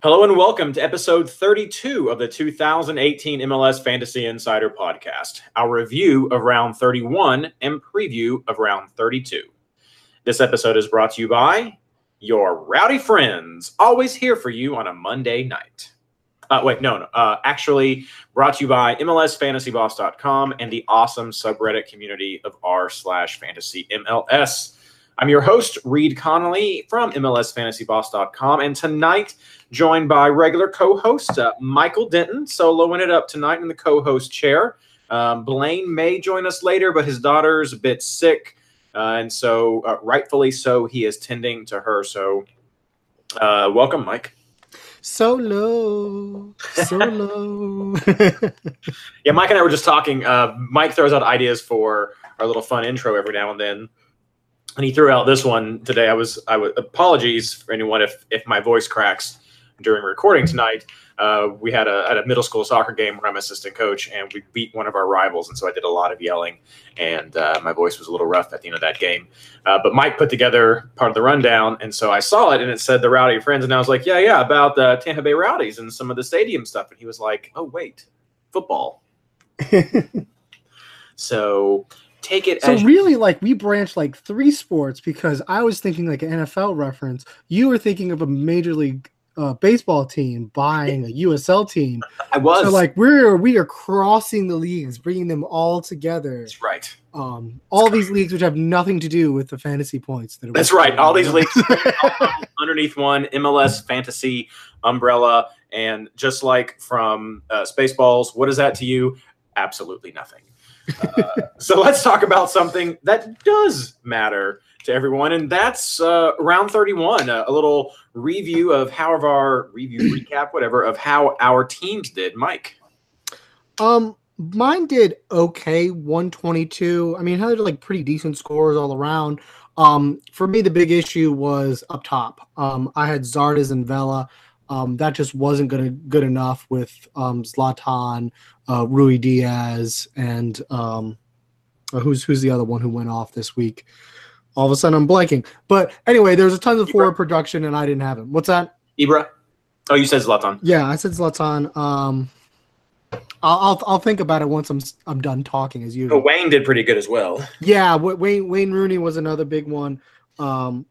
Hello and welcome to episode 32 of the 2018 MLS Fantasy Insider Podcast, our review of round 31 and preview of round 32. This episode is brought to you by your rowdy friends, always here for you on a Monday night. Uh, wait, no, no. Uh, actually, brought to you by MLSFantasyBoss.com and the awesome subreddit community of r slash fantasy MLS. I'm your host, Reed Connolly from MLSFantasyBoss.com, and tonight joined by regular co-host uh, Michael Denton, soloing it up tonight in the co-host chair. Um, Blaine may join us later, but his daughter's a bit sick, uh, and so uh, rightfully so, he is tending to her. So, uh, welcome, Mike. So low, so low. Yeah, Mike and I were just talking. Uh, Mike throws out ideas for our little fun intro every now and then, and he threw out this one today. I was, I was apologies for anyone if if my voice cracks during recording tonight. Uh, we had a, at a middle school soccer game where I'm assistant coach, and we beat one of our rivals, and so I did a lot of yelling, and uh, my voice was a little rough at the end of that game. Uh, but Mike put together part of the rundown, and so I saw it, and it said the Rowdy Friends, and I was like, yeah, yeah, about the Tampa Bay Rowdies and some of the stadium stuff, and he was like, oh wait, football. so take it so as really, like we branched like three sports because I was thinking like an NFL reference. You were thinking of a major league uh, baseball team buying a USL team. I was. So like we're we are crossing the leagues, bringing them all together. That's right. Um, all these leagues which have nothing to do with the fantasy points. That are That's right. All these leagues underneath one MLS fantasy umbrella, and just like from uh, Spaceballs, what is that to you? Absolutely nothing. So let's talk about something that does matter to everyone, and that's uh, round 31. A, a little review of how of our review recap, whatever, of how our teams did. Mike. Um, mine did okay, 122. I mean, had like pretty decent scores all around. Um, for me, the big issue was up top. Um, I had Zardes and Vela. Um, that just wasn't gonna good enough with um, Zlatan, uh, Ruidíaz, and um, uh, who's who's the other one who went off this week? All of a sudden, I'm blanking. But anyway, there's a ton of forward production, and I didn't have him. What's that? Ibra. Oh, you said Zlatan. Yeah, I said Zlatan. Um, I'll, I'll I'll think about it once I'm I'm done talking as usual. Oh, Wayne did pretty good as well. Yeah, Wayne Wayne Rooney was another big one. Um,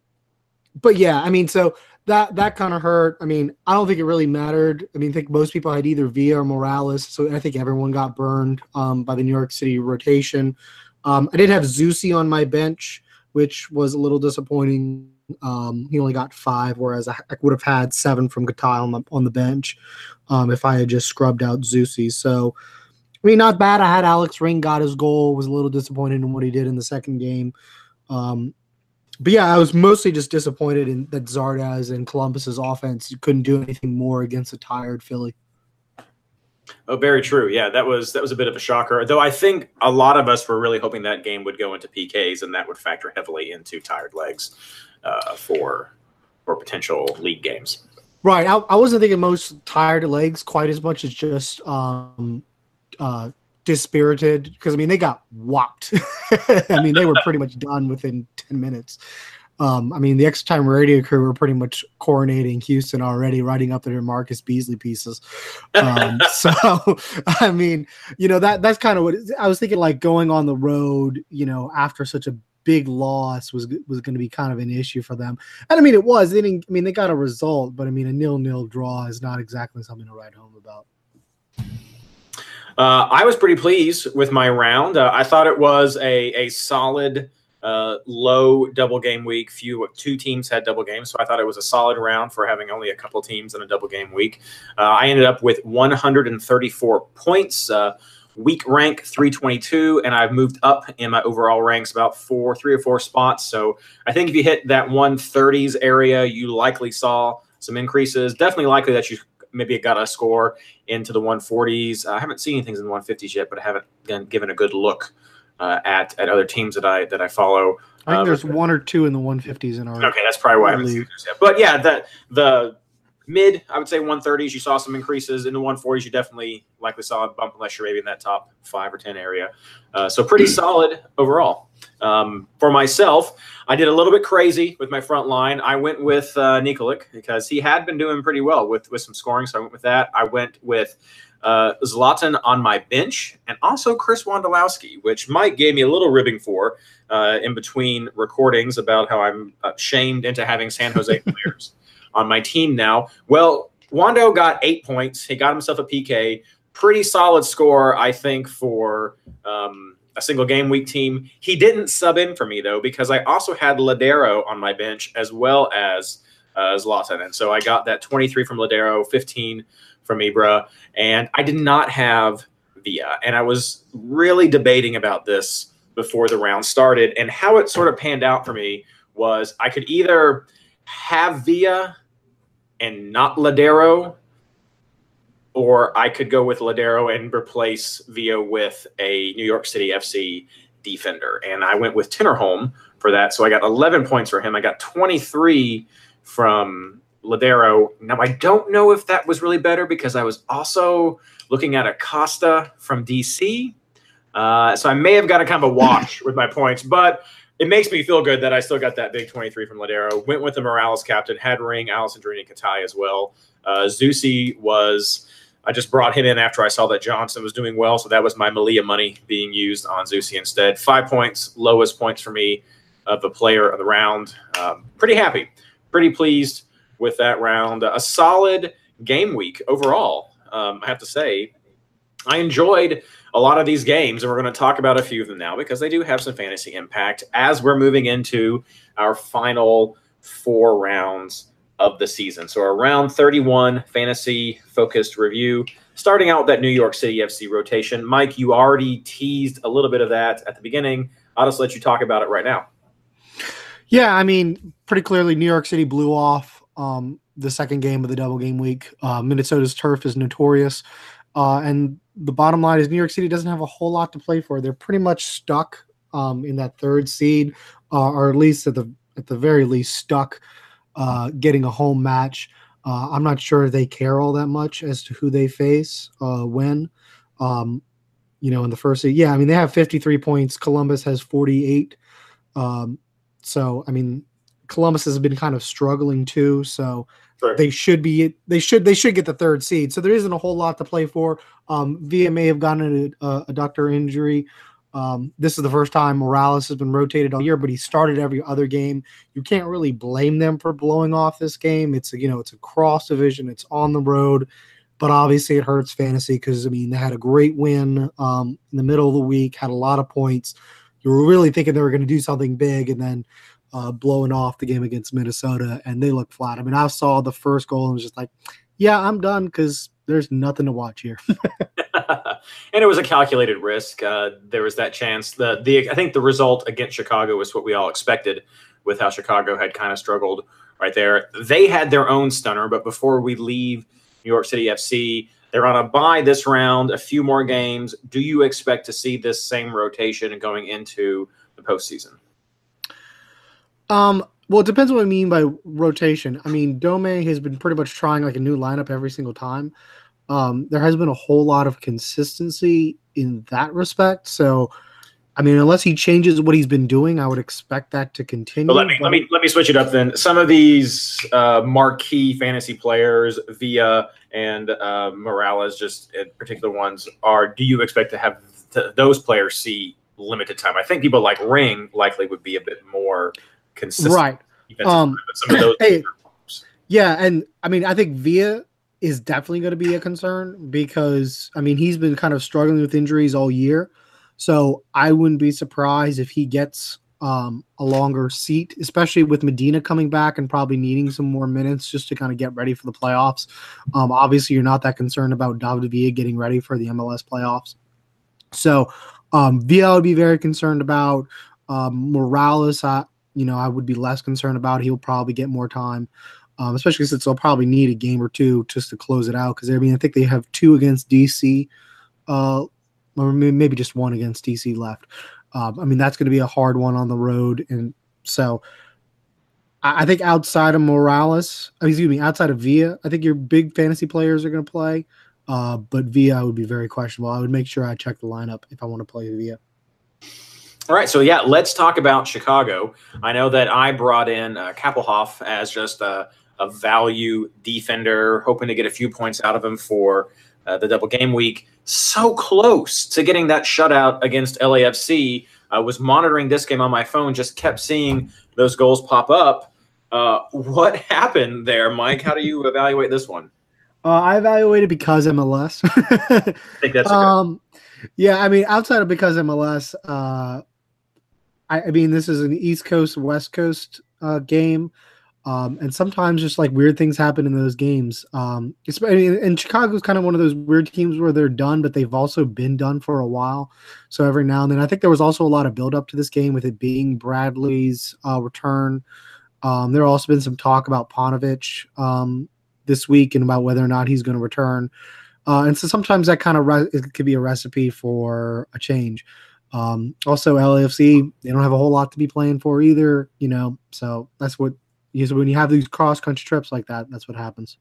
but yeah, I mean, so that that kind of hurt. I mean, I don't think it really mattered. I mean, I think most people had either Villa or Morales, so I think everyone got burned um, by the New York City rotation. Um, I did have Zusi on my bench, which was a little disappointing. Um, he only got five, whereas I, I would have had seven from Katai on the, on the bench um, if I had just scrubbed out Zusi. So, I mean, not bad. I had Alex Ring got his goal. Was a little disappointed in what he did in the second game. Um, but yeah, I was mostly just disappointed in that Zardes and Columbus's offense couldn't do anything more against a tired Philly. Oh, very true. Yeah, that was that was a bit of a shocker. Though I think a lot of us were really hoping that game would go into PKs, and that would factor heavily into tired legs uh, for for potential league games. Right. I, I wasn't thinking most tired legs quite as much as just um, uh, dispirited because I mean they got whopped. I mean they were pretty much done within ten minutes. Um, I mean the extra time radio crew were pretty much coronating Houston already, writing up their Marcus Beasley pieces. Um, so I mean, you know that that's kind of what I was thinking. Like going on the road, you know, after such a big loss was was going to be kind of an issue for them. And I mean, it was. They didn't. I mean, they got a result, but I mean, a nil-nil draw is not exactly something to write home about. Uh, I was pretty pleased with my round. Uh, I thought it was a a solid uh, low double game week. Few two teams had double games, so I thought it was a solid round for having only a couple teams in a double game week. Uh, I ended up with 134 points. Uh, week rank 322, and I've moved up in my overall ranks about four, three or four spots. So I think if you hit that 130s area, you likely saw some increases. Definitely likely that you maybe it got a score into the 140s. I haven't seen anything in the 150s yet, but I haven't given a good look uh, at at other teams that I that I follow. I think Uh, there's one or two in the 150s in our. Okay, that's probably why I haven't seen yet. But yeah, the the mid, I would say 130s, you saw some increases. In the 140s, you definitely likely saw a bump unless you're maybe in that top five or 10 area. Uh, so pretty solid overall. Um, for myself, I did a little bit crazy with my front line. I went with uh, Nikolic because he had been doing pretty well with, with some scoring. So I went with that. I went with uh, Zlatan on my bench and also Chris Wondolowski, which Mike gave me a little ribbing for uh, in between recordings about how I'm uh, shamed into having San Jose players on my team now. Well, Wando got eight points. He got himself a PK. Pretty solid score, I think, for um, a single game week team. He didn't sub in for me, though, because I also had Lodeiro on my bench as well as uh, Zlatan. And so I got that 23 from Lodeiro, 15 from Ibra. And I did not have Villa. And I was really debating about this before the round started. And how it sort of panned out for me was I could either have Villa and not Lodeiro, or I could go with Lodeiro and replace Villa with a New York City FC defender. And I went with Tinnerholm for that. So I got 11 points for him. I got 23 from Lodeiro. Now, I don't know if that was really better because I was also looking at Acosta from DC. Uh, so I may have got a kind of a wash with my points, but it makes me feel good that I still got that big 23 from Lodeiro. Went with the Morales captain, had Ring, Allison Drini, Katai as well. Uh, Zusi was, I just brought him in after I saw that Johnson was doing well. So that was my Malia money being used on Zusi instead. Five points, lowest points for me of the player of the round. Um, pretty happy, pretty pleased with that round. A solid game week overall, um, I have to say. I enjoyed a lot of these games, and we're going to talk about a few of them now because they do have some fantasy impact as we're moving into our final four rounds of the season. So, around 31 fantasy focused review, starting out that New York City FC rotation. Mike, you already teased a little bit of that at the beginning. I'll just let you talk about it right now. Yeah, I mean, pretty clearly, New York City blew off um, the second game of the double game week. Uh, Minnesota's turf is notorious, uh, and the bottom line is New York City doesn't have a whole lot to play for. They're pretty much stuck um, in that third seed, uh, or at least at the at the very least stuck uh, getting a home match. Uh, I'm not sure they care all that much as to who they face uh, when. Um, you know, in the first yeah, I mean they have 53 points. Columbus has 48. Um, so I mean, Columbus has been kind of struggling too. So Sure. they should be they should they should get the third seed. So there isn't a whole lot to play for. Um, Villa may have gotten a, a adductor injury. Um, this is the first time Morales has been rotated all year, but he started every other game. You can't really blame them for blowing off this game. It's a, you know it's a cross division. It's on the road, but obviously it hurts fantasy because I mean they had a great win um, in the middle of the week, had a lot of points. You were really thinking they were going to do something big, and then uh, blowing off the game against Minnesota, and they look flat. I mean, I saw the first goal and was just like, "Yeah, I'm done," because there's nothing to watch here. and it was a calculated risk. Uh, there was that chance. The the I think the result against Chicago was what we all expected, with how Chicago had kind of struggled right there. They had their own stunner, but before we leave New York City FC, they're on a bye this round. A few more games. Do you expect to see this same rotation going into the postseason? Um, well, it depends what I mean by rotation. I mean, Dome has been pretty much trying like a new lineup every single time. Um, there has been a whole lot of consistency in that respect. So, I mean, unless he changes what he's been doing, I would expect that to continue. But let me let me let me switch it up then. Some of these uh, marquee fantasy players, Villa and uh, Morales, just particular ones, are. Do you expect to have th- those players see limited time? I think people like Ring likely would be a bit more consistent. right. Um, player, some of those. Hey, Yeah, and I mean, I think Villa is definitely going to be a concern because I mean he's been kind of struggling with injuries all year, so I wouldn't be surprised if he gets um, a longer seat, especially with Medina coming back and probably needing some more minutes just to kind of get ready for the playoffs. Um, obviously, you're not that concerned about David Villa getting ready for the MLS playoffs, so um, Villa would be very concerned about. Um, Morales, I, you know, I would be less concerned about. He'll probably get more time. Um, especially since they'll probably need a game or two just to close it out. Because I mean, I think they have two against DC, uh, or maybe just one against DC left. Um, I mean, that's going to be a hard one on the road, and so I I think outside of Morales, uh, excuse me, outside of Villa, I think your big fantasy players are going to play. Uh, but Villa would be very questionable. I would make sure I check the lineup if I want to play Villa. All right, so yeah, let's talk about Chicago. I know that I brought in uh, Kappelhoff as just a, a value defender, hoping to get a few points out of him for uh, the double game week. So close to getting that shutout against LAFC. I was monitoring this game on my phone, just kept seeing those goals pop up. Uh, what happened there, Mike? How do you evaluate this one? Uh, I evaluated because MLS. I think that's good. um, yeah, I mean, outside of because MLS, uh, I, I mean, this is an East Coast West Coast uh, game, um, and sometimes just like weird things happen in those games. Um, and Chicago's kind of one of those weird teams where they're done, but they've also been done for a while. So every now and then, I think there was also a lot of build up to this game with it being Bradley's uh, return. Um, there also been some talk about Paunovic um, this week and about whether or not he's going to return. Uh, and so sometimes that kind of re- it could be a recipe for a change. Um, also, LAFC they don't have a whole lot to be playing for either, you know. So that's what is when you have these cross country trips like that. That's what happens.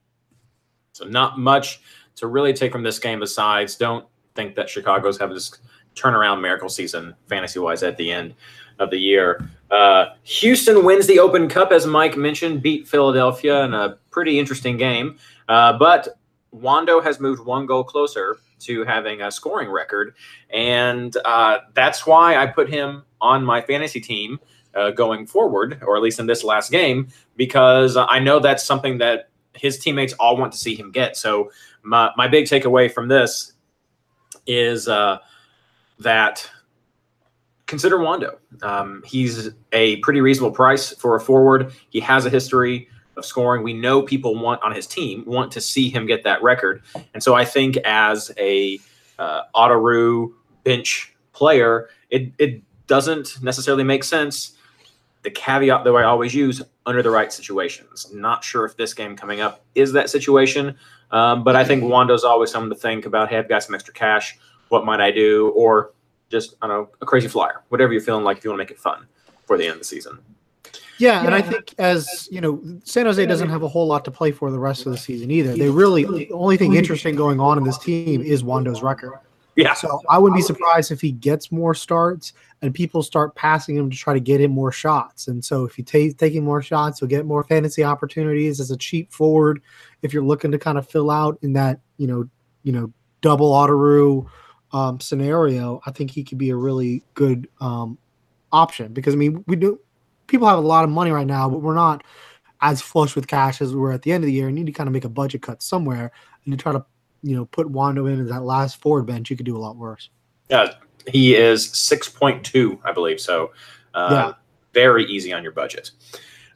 So not much to really take from this game besides don't think that Chicago's having this turnaround miracle season fantasy wise at the end of the year. Uh, Houston wins the Open Cup, as Mike mentioned, beat Philadelphia in a pretty interesting game. Uh, but Wando has moved one goal closer to having a scoring record. And uh, that's why I put him on my fantasy team uh, going forward, or at least in this last game, because I know that's something that his teammates all want to see him get. So my, my big takeaway from this is uh, that consider Wando. Um, he's a pretty reasonable price for a forward. He has a history of scoring. We know people want on his team want to see him get that record, and so I think as a uh, Ottaru bench player, it it doesn't necessarily make sense. The caveat that I always use under the right situations. Not sure if this game coming up is that situation, um, but I think Wando's always something to think about. Hey, I've got some extra cash. What might I do? Or just I don't know a crazy flyer, whatever you're feeling like. If you want to make it fun for the end of the season. Yeah, and I think as you know, San Jose doesn't have a whole lot to play for the rest of the season either. They really the only thing interesting going on in this team is Wando's record. Yeah. So I wouldn't be surprised if he gets more starts and people start passing him to try to get him more shots. And so if takes taking more shots, he'll get more fantasy opportunities as a cheap forward. If you're looking to kind of fill out in that, you know, you know, double Otteru um, scenario, I think he could be a really good um, option because I mean we do people have a lot of money right now, but we're not as flush with cash as we were at the end of the year. You need to kind of make a budget cut somewhere and to try to you know put Wando in as that last forward bench. You could do a lot worse. Yeah, he is six point two, I believe. So, uh, Yeah. very easy on your budget.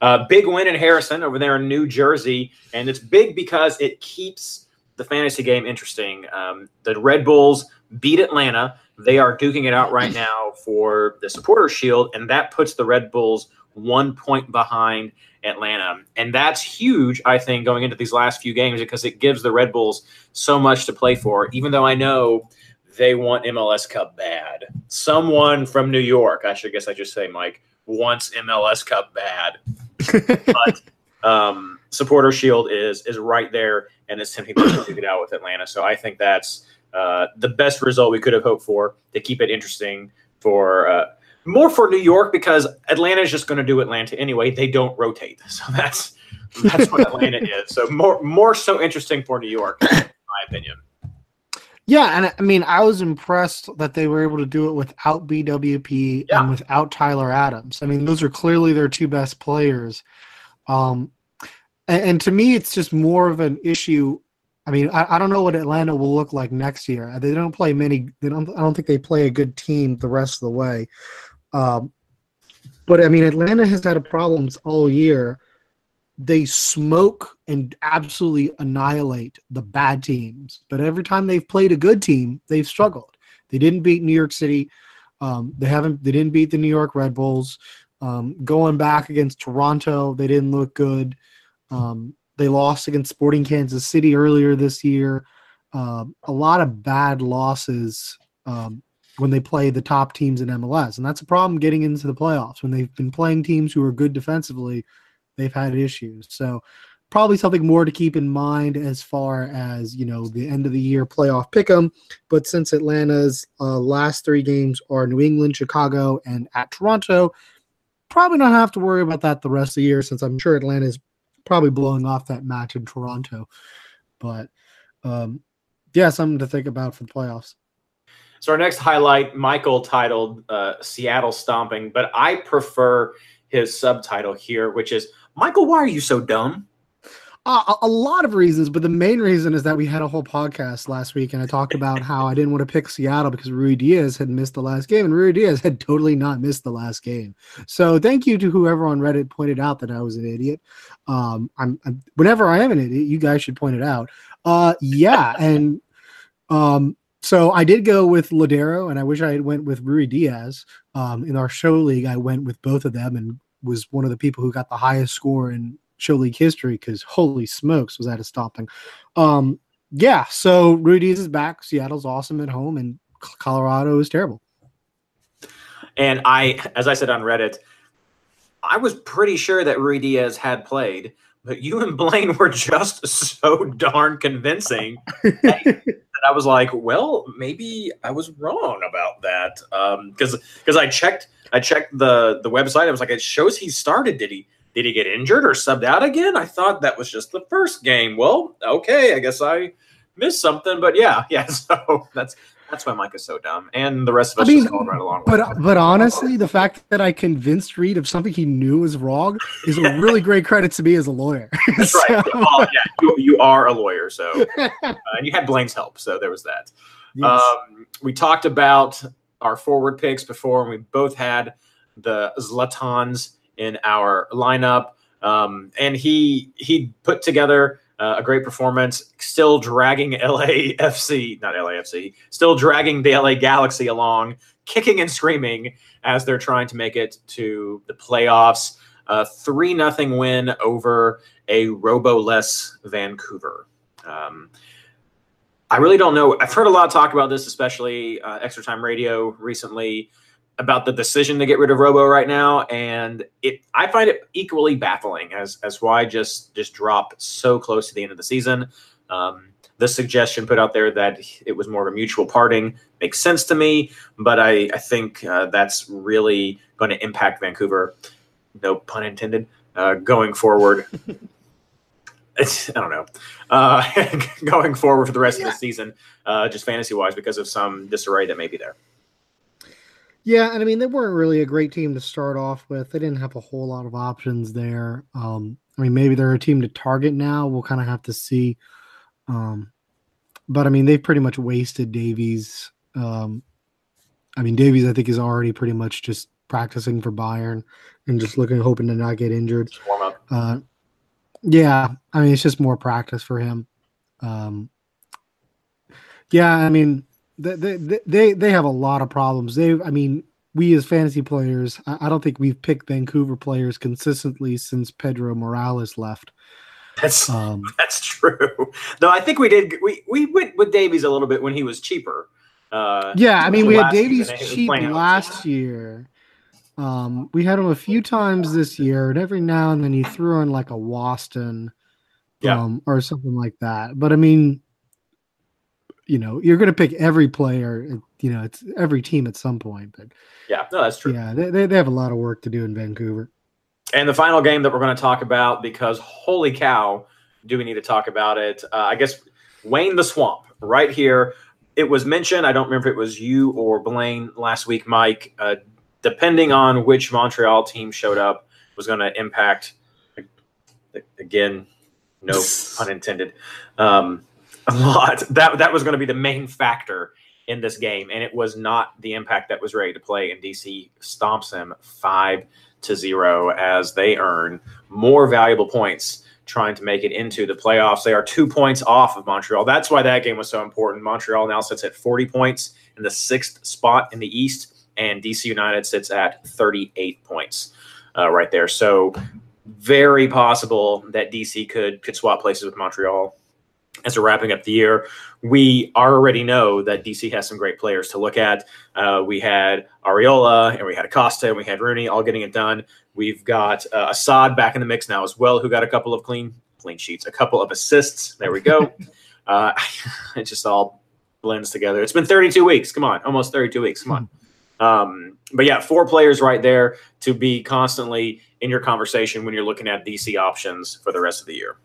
Uh, big win in Harrison over there in New Jersey, and it's big because it keeps the fantasy game interesting. Um, the Red Bulls beat Atlanta. They are duking it out right now for the Supporter Shield, and that puts the Red Bulls one point behind Atlanta. And that's huge, I think, going into these last few games because it gives the Red Bulls so much to play for, even though I know they want MLS Cup bad. Someone from New York, I should guess I just say, Mike, wants MLS Cup bad. but um, Supporter Shield is is right there, and it's tempting to it out with Atlanta. So I think that's uh, the best result we could have hoped for to keep it interesting for uh, more for New York because Atlanta is just going to do Atlanta anyway. They don't rotate, so that's that's what Atlanta is. So more more so interesting for New York, in my opinion. Yeah, and I mean, I was impressed that they were able to do it without BWP Yeah. and without Tyler Adams. I mean, those are clearly their two best players. Um, and, and to me, it's just more of an issue. I mean, I, I don't know what Atlanta will look like next year. They don't play many. They don't. I don't think they play a good team the rest of the way. Um, but I mean, Atlanta has had problems all year. They smoke and absolutely annihilate the bad teams. But every time they've played a good team, they've struggled. They didn't beat New York City. Um, they haven't. They didn't beat the New York Red Bulls. Um, going back against Toronto, they didn't look good. Um, they lost against Sporting Kansas City earlier this year. Um, a lot of bad losses um, when they play the top teams in MLS, and that's a problem getting into the playoffs. When they've been playing teams who are good defensively, they've had issues. So probably something more to keep in mind as far as you know the end of the year playoff pick'em. But since Atlanta's uh, last three games are New England, Chicago, and at Toronto, probably not have to worry about that the rest of the year. Since I'm sure Atlanta's probably blowing off that match in Toronto. But um, yeah, something to think about for the playoffs. So our next highlight, Michael titled uh, "Seattle Stomping," but I prefer his subtitle here, which is "Michael, why are you so dumb?" Uh, a, lot of reasons, but the main reason is that we had a whole podcast last week, and I talked about how I didn't want to pick Seattle because Ruidíaz had missed the last game, and Ruidíaz had totally not missed the last game. So thank you to whoever on Reddit pointed out that I was an idiot. Um, I'm, I'm whenever I am an idiot, you guys should point it out. Uh, yeah, and um, so I did go with Lodeiro, and I wish I had went with Ruidíaz. Um, in our show league, I went with both of them, and was one of the people who got the highest score in show league history because holy smokes was that a stopping. Um, yeah, so Ruidíaz is back. Seattle's awesome at home, and Colorado is terrible. And I, as I said on Reddit, I was pretty sure that Ruidíaz had played, but you and Blaine were just so darn convincing that I was like, well, maybe I was wrong about that. Um, because because I checked I checked the the website. I was like, it shows he started. Did he did he get injured or subbed out again? I thought that was just the first game. Well, okay, I guess I missed something. But yeah, yeah. So that's that's why Mike is so dumb, and the rest of us I mean, just followed right along. with But but honestly, the fact that I convinced Reed of something he knew was wrong is a really great credit to me as a lawyer. That's right. So- Oh, yeah, you, you are a lawyer, so uh, and you had Blaine's help, so there was that. Yes. Um, we talked about our forward picks before, and we both had the Zlatans in our lineup. Um, and he he put together uh, a great performance, still dragging LAFC, not LAFC, still dragging the LA Galaxy along, kicking and screaming as they're trying to make it to the playoffs. A three nothing win over a robo-less Vancouver. Um, I really don't know. I've heard a lot of talk about this, especially uh, Extra Time Radio recently, about the decision to get rid of Robo right now, and it I find it equally baffling as as why just just drop so close to the end of the season. Um, the suggestion put out there that it was more of a mutual parting makes sense to me, but I I think uh, that's really going to impact Vancouver. No pun intended. Uh, going forward. I don't know. Uh, going forward for the rest of the season, uh, just fantasy wise, because of some disarray that may be there. Yeah, and I mean they weren't really a great team to start off with. They didn't have a whole lot of options there. Um, I mean, maybe they're a team to target now. We'll kind of have to see. Um, but I mean, they've pretty much wasted Davies. Um, I mean, Davies, I think, is already pretty much just practicing for Bayern and just looking, hoping to not get injured. Warm up. Uh, yeah, I mean, it's just more practice for him. Um, yeah, I mean, they, they they they have a lot of problems. They, I mean, we as fantasy players, I, I don't think we've picked Vancouver players consistently since Pedro Morales left. That's Um, that's true. Though I think we did we we went with Davies a little bit when he was cheaper. Uh, yeah, I mean, we had Davies season, he was cheap last year. Um, we had him a few times this year, and every now and then he threw in like a Waston, Yeah. um, or something like that. But I mean, you know, you're going to pick every player. uh, You know, it's every team at some point. But Yeah, no, that's true. yeah, they, they they have a lot of work to do in Vancouver. And the final game that we're going to talk about, because holy cow, do we need to talk about it? Uh, I guess Wayne the Swamp, right here. It was mentioned. I don't remember if it was you or Blaine last week, Mike. Uh, depending on which Montreal team showed up, was going to impact. Again, no pun intended. Um, a lot. That that was going to be the main factor in this game, and it was not the impact that was ready to play. And DC stomps them five to zero as they earn more valuable points trying to make it into the playoffs. They are two points off of Montreal. That's why that game was so important. Montreal now sits at 40 points in the sixth spot in the East, and DC United sits at 38 points uh, right there. So very possible that DC could could swap places with Montreal as we're wrapping up the year. We already know that DC has some great players to look at. Uh, we had Arriola and we had Acosta and we had Rooney all getting it done. We've got uh, Asad back in the mix now as well, who got a couple of clean clean sheets, a couple of assists. There we go. uh, it just all blends together. It's been 32 weeks. Come on, almost 32 weeks. Come on. Um, but yeah, four players right there to be constantly in your conversation when you're looking at DC options for the rest of the year.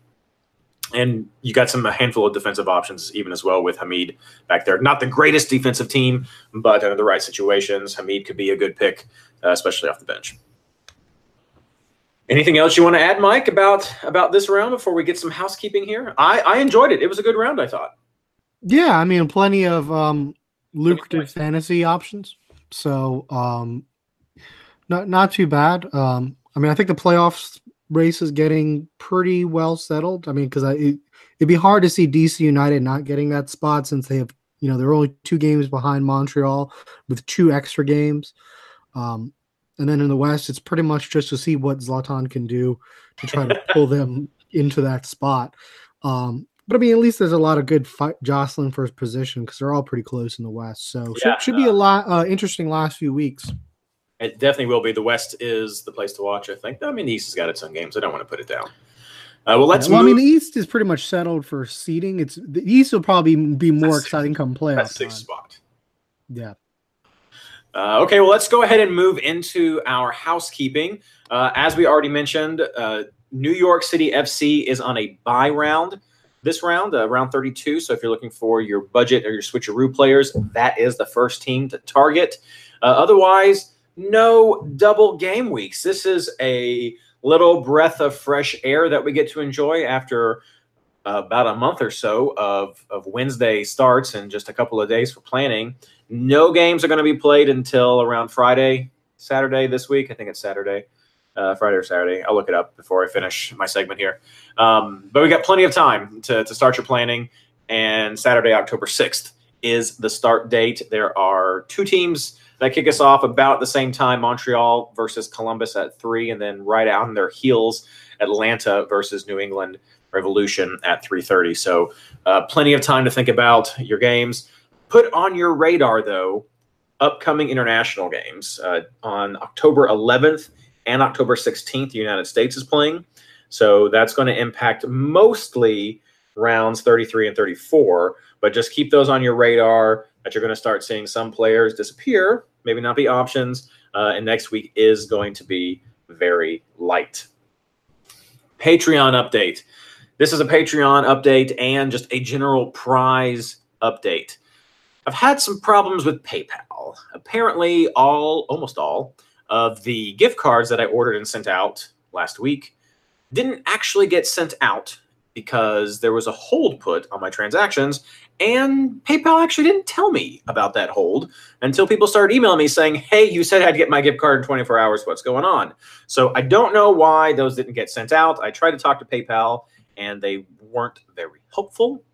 And you got some a handful of defensive options even as well with Hamid back there. Not the greatest defensive team, but under the right situations, Hamid could be a good pick, uh, especially off the bench. Anything else you want to add, Mike, about about this round before we get some housekeeping here? I, I enjoyed it. It was a good round, I thought. Yeah, I mean, plenty of um, lucrative fantasy options. So, um, not not too bad. Um, I mean, I think the playoffs race is getting pretty well settled. I mean, because I it, it'd be hard to see DC United not getting that spot since they have you know they're only two games behind Montreal with two extra games. Um, and then in the West, it's pretty much just to see what Zlatan can do to try to pull them into that spot. Um, but I mean, at least there's a lot of good fight jostling for his position because they're all pretty close in the West. So Yeah, should, should be a lot uh, interesting last few weeks. It definitely will be. The West is the place to watch, I think. I mean, the East has got its own games. I don't want to put it down. Uh, well, let's well, I mean, the East is pretty much settled for seeding. It's the East will probably be more That's- exciting come playoff sixth time. spot. Yeah. Uh, okay, well, let's go ahead and move into our housekeeping. Uh, as we already mentioned, uh, New York City FC is on a buy round this round, uh, round 32. So if you're looking for your budget or your switcheroo players, that is the first team to target. Uh, otherwise, no double game weeks. This is a little breath of fresh air that we get to enjoy after uh, about a month or so of, of Wednesday starts and just a couple of days for planning. No games are going to be played until around Friday, Saturday this week. I think it's Saturday, uh, Friday or Saturday. I'll look it up before I finish my segment here. Um, but we got plenty of time to, to start your planning. And Saturday, October 6th is the start date. There are two teams that kick us off about the same time Montreal versus Columbus at three, and then right on their heels, Atlanta versus New England Revolution at 3:30. So, uh, plenty of time to think about your games. Put on your radar though, upcoming international games uh, on October 11th and October 16th. The United States is playing, so that's going to impact mostly rounds 33 and 34. But just keep those on your radar that you're going to start seeing some players disappear, maybe not be options. Uh, and next week is going to be very light. Patreon update. This is a Patreon update and just a general prize update. I've had some problems with PayPal. Apparently, all, almost all, of the gift cards that I ordered and sent out last week didn't actually get sent out because there was a hold put on my transactions, and PayPal actually didn't tell me about that hold until people started emailing me saying, Hey, you said I'd get my gift card in 24 hours. What's going on? So I don't know why those didn't get sent out. I tried to talk to PayPal, and they weren't very helpful.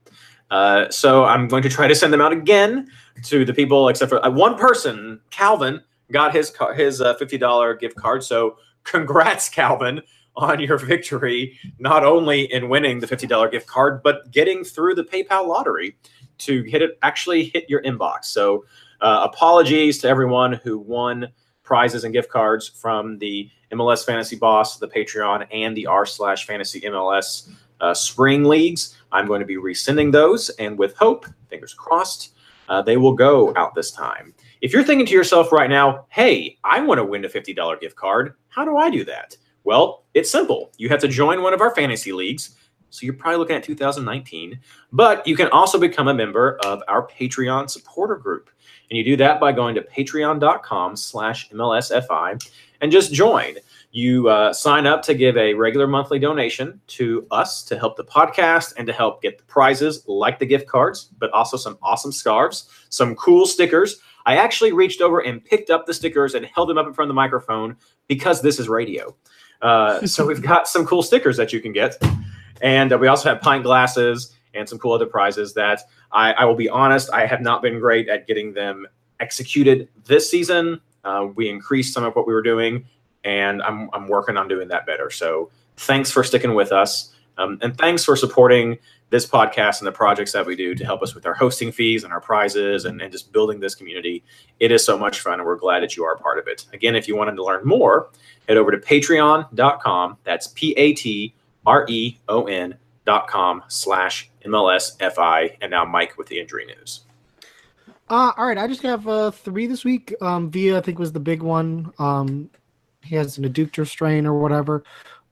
Uh, so I'm going to try to send them out again to the people, except for uh, one person, Calvin, got his his uh, fifty dollar gift card. So congrats, Calvin, on your victory, not only in winning the fifty dollar gift card, but getting through the PayPal lottery to hit it actually hit your inbox. So uh, apologies to everyone who won prizes and gift cards from the MLS Fantasy Boss, the Patreon, and the r slash Fantasy MLS uh, spring leagues. I'm going to be resending those, and with hope, fingers crossed, uh, they will go out this time. If you're thinking to yourself right now, hey, I want to win a $50 gift card, how do I do that? Well, it's simple. You have to join one of our fantasy leagues. So you're probably looking at 2019, but you can also become a member of our Patreon supporter group. And you do that by going to patreon.com slash MLSFI and just join. You uh, sign up to give a regular monthly donation to us to help the podcast and to help get the prizes like the gift cards, but also some awesome scarves, some cool stickers. I actually reached over and picked up the stickers and held them up in front of the microphone because this is radio. Uh, so we've got some cool stickers that you can get. And uh, we also have pint glasses and some cool other prizes that I, I will be honest, I have not been great at getting them executed this season. Uh, we increased some of what we were doing, and I'm, I'm working on doing that better. So thanks for sticking with us. Um, and thanks for supporting this podcast and the projects that we do to help us with our hosting fees and our prizes and, and just building this community. It is so much fun, and we're glad that you are a part of it. Again, if you wanted to learn more, head over to patreon.com. That's P A T R E O N dot com slash MLSFI. And now Mike with the injury news. Uh, all right, I just have uh, three this week. Um, Villa, I think, was the big one. Um, he has an adductor strain or whatever.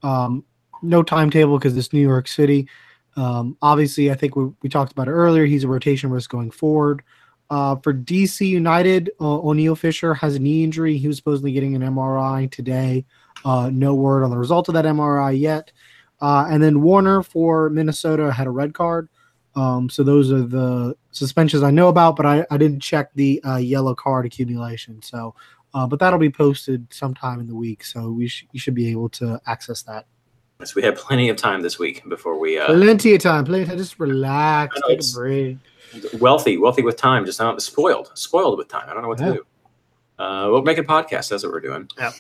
Um, no timetable because it's New York City. Um, obviously, I think we, we talked about it earlier. He's a rotation risk going forward. Uh, for DC United, uh, Oniel Fisher has a knee injury. He was supposedly getting an MRI today. Uh, no word on the result of that MRI yet. Uh, and then Warner for Minnesota had a red card. Um, so those are the suspensions I know about, but I, I didn't check the uh, yellow card accumulation. So, uh, but that'll be posted sometime in the week. So we sh- you should be able to access that. So we have plenty of time this week before we uh, Plenty of time. Plenty. Just relax. Know, Take a break. wealthy, wealthy with time, just not spoiled, spoiled with time. I don't know what to do. Uh, we'll make a podcast. That's what we're doing. Yeah.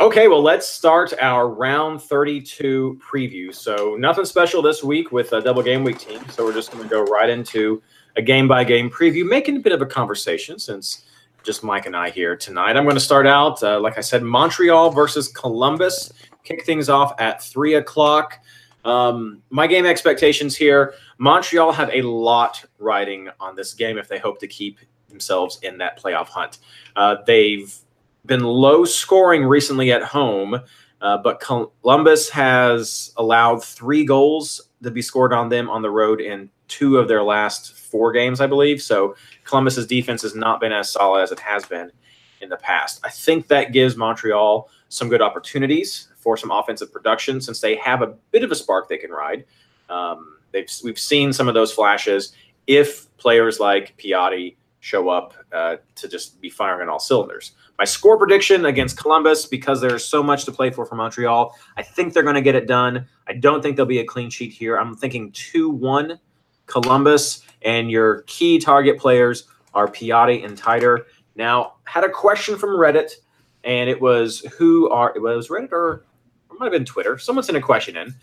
Okay, well, let's start our round 32 preview. So, nothing special this week with a double game week team. So, we're just going to go right into a game by game preview, making a bit of a conversation since just Mike and I here tonight. I'm going to start out, uh, like I said, Montreal versus Columbus. Kick things off at three o'clock. Um, my game expectations here Montreal have a lot riding on this game if they hope to keep themselves in that playoff hunt. Uh, they've been low scoring recently at home, uh, but Columbus has allowed three goals to be scored on them on the road in two of their last four games, I believe. So Columbus's defense has not been as solid as it has been in the past. I think that gives Montreal some good opportunities for some offensive production since they have a bit of a spark they can ride. Um, they've we've seen some of those flashes if players like Piatti show up uh, to just be firing on all cylinders. My score prediction against Columbus, because there's so much to play for for Montreal, I think they're going to get it done. I don't think there'll be a clean sheet here. I'm thinking 2 1 Columbus, and your key target players are Piatti and Taïder. Now, had a question from Reddit, and it was who are, it was Reddit or it might have been Twitter. Someone sent a question in,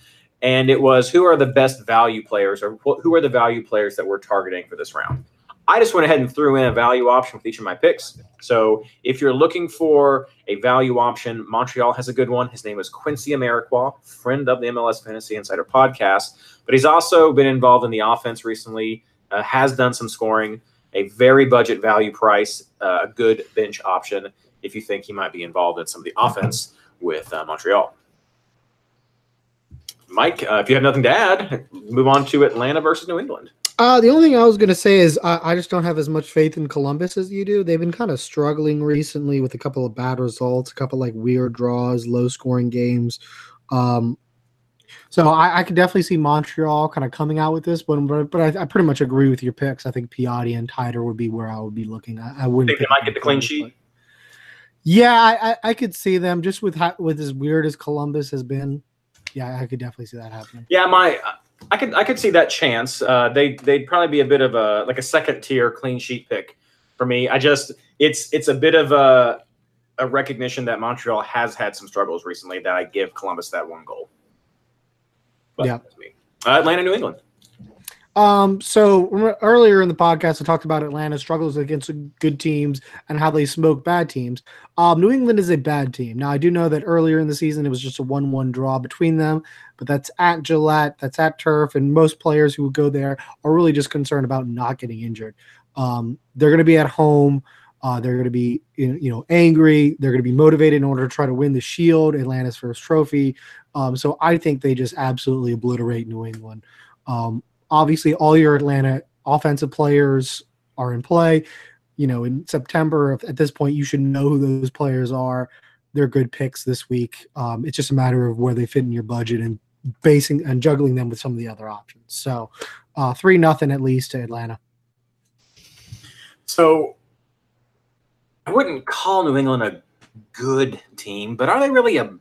and it was who are the best value players or wh- who are the value players that we're targeting for this round. I just went ahead and threw in a value option with each of my picks. So if you're looking for a value option, Montreal has a good one. His name is Quincy Amarikwa, friend of the MLS Fantasy Insider podcast, but he's also been involved in the offense recently, uh, has done some scoring, a very budget value price, uh, a good bench option if you think he might be involved in some of the offense with uh, Montreal. Mike, uh, if you have nothing to add, move on to Atlanta versus New England. Uh, the only thing I was going to say is I, I just don't have as much faith in Columbus as you do. They've been kind of struggling recently with a couple of bad results, a couple like weird draws, low scoring games. Um, so I, I could definitely see Montreal kind of coming out with this one, but but I, I pretty much agree with your picks. I think Piatti and Taïder would be where I would be looking. I, I wouldn't Think they might get the clean sheet? but- Yeah, I, I, I could see them just with how, with as weird as Columbus has been. Yeah, I could definitely see that happening. Yeah, my I could I could see that chance. Uh, they they'd probably be a bit of a like a second tier clean sheet pick for me. I just it's it's a bit of a a recognition that Montreal has had some struggles recently that I give Columbus that one goal. But Yeah. Uh, Atlanta, New England. Um, so earlier in the podcast, I talked about Atlanta's struggles against good teams and how they smoke bad teams. Um, New England is a bad team. Now, I do know that earlier in the season it was just a one-one draw between them, but that's at Gillette, that's at Turf, and most players who go there are really just concerned about not getting injured. Um, they're going to be at home. Uh, they're going to be, you know, angry. They're going to be motivated in order to try to win the Shield, Atlanta's first trophy. Um, so I think they just absolutely obliterate New England. Um, obviously all your Atlanta offensive players are in play. You know, in September at this point, you should know who those players are. They're good picks this week. Um, it's just a matter of where they fit in your budget and basing and juggling them with some of the other options. So, uh, three nothing at least to Atlanta. So I wouldn't call New England a good team, but are they really a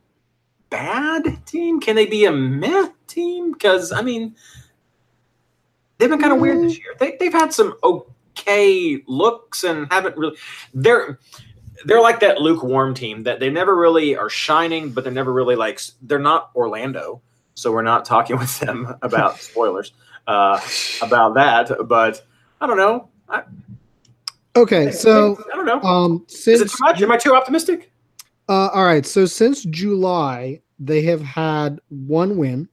bad team? Can they be a meh team? Because I mean, they've been kind of weird this year. They, they've had some okay looks and haven't really. They're they're like that lukewarm team that they never really are shining, but they're never really like they're not Orlando. So we're not talking with them about spoilers uh, about that. But I don't know. I, Okay, so I don't know. um, Is it since too much? Am I too optimistic? Uh, all right. So since July, they have had one win.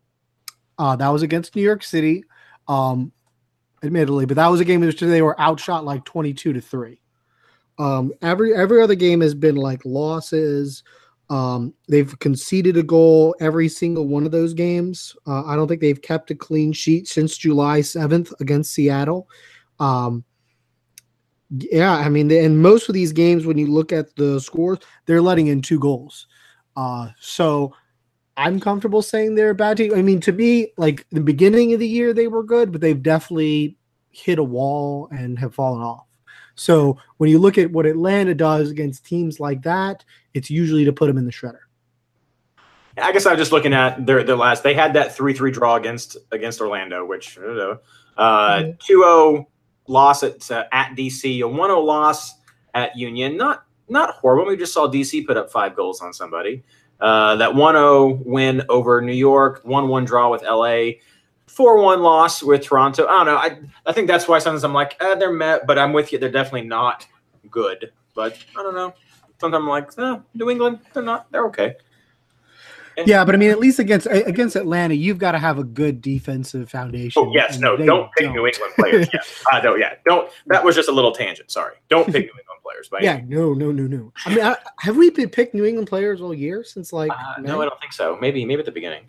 Uh, that was against New York City, um, admittedly, but that was a game in which they were outshot like twenty-two to three. Um, every every other game has been like losses. Um, they've conceded a goal every single one of those games. Uh, I don't think they've kept a clean sheet since July seventh against Seattle. Um, yeah, I mean, in most of these games, when you look at the scores, they're letting in two goals. Uh, so I'm comfortable saying they're a bad team. I mean, to me, like the beginning of the year, they were good, but they've definitely hit a wall and have fallen off. So when you look at what Atlanta does against teams like that, it's usually to put them in the shredder. I guess I'm just looking at their their last. They had that three three draw against against Orlando, which I don't know. Uh, 2-0 loss at uh, at DC, a 1-0 loss at Union. Not not horrible. We just saw DC put up five goals on somebody. Uh, that 1-0 win over New York, 1-1 draw with LA, 4-1 loss with Toronto. I don't know. I I think that's why sometimes I'm like, eh, they're met, but I'm with you. They're definitely not good. But I don't know. Sometimes I'm like, eh, New England, they're not. They're okay. Yeah, but I mean, at least against against Atlanta, you've got to have a good defensive foundation. Oh yes, no, don't pick New England players. Yeah, uh, no, yeah, don't. That was just a little tangent. Sorry, don't pick New England players. By Yeah, no, no, no, no. I mean, I, have we been picked New England players all year since like? Uh, no, I don't think so. Maybe, maybe at the beginning.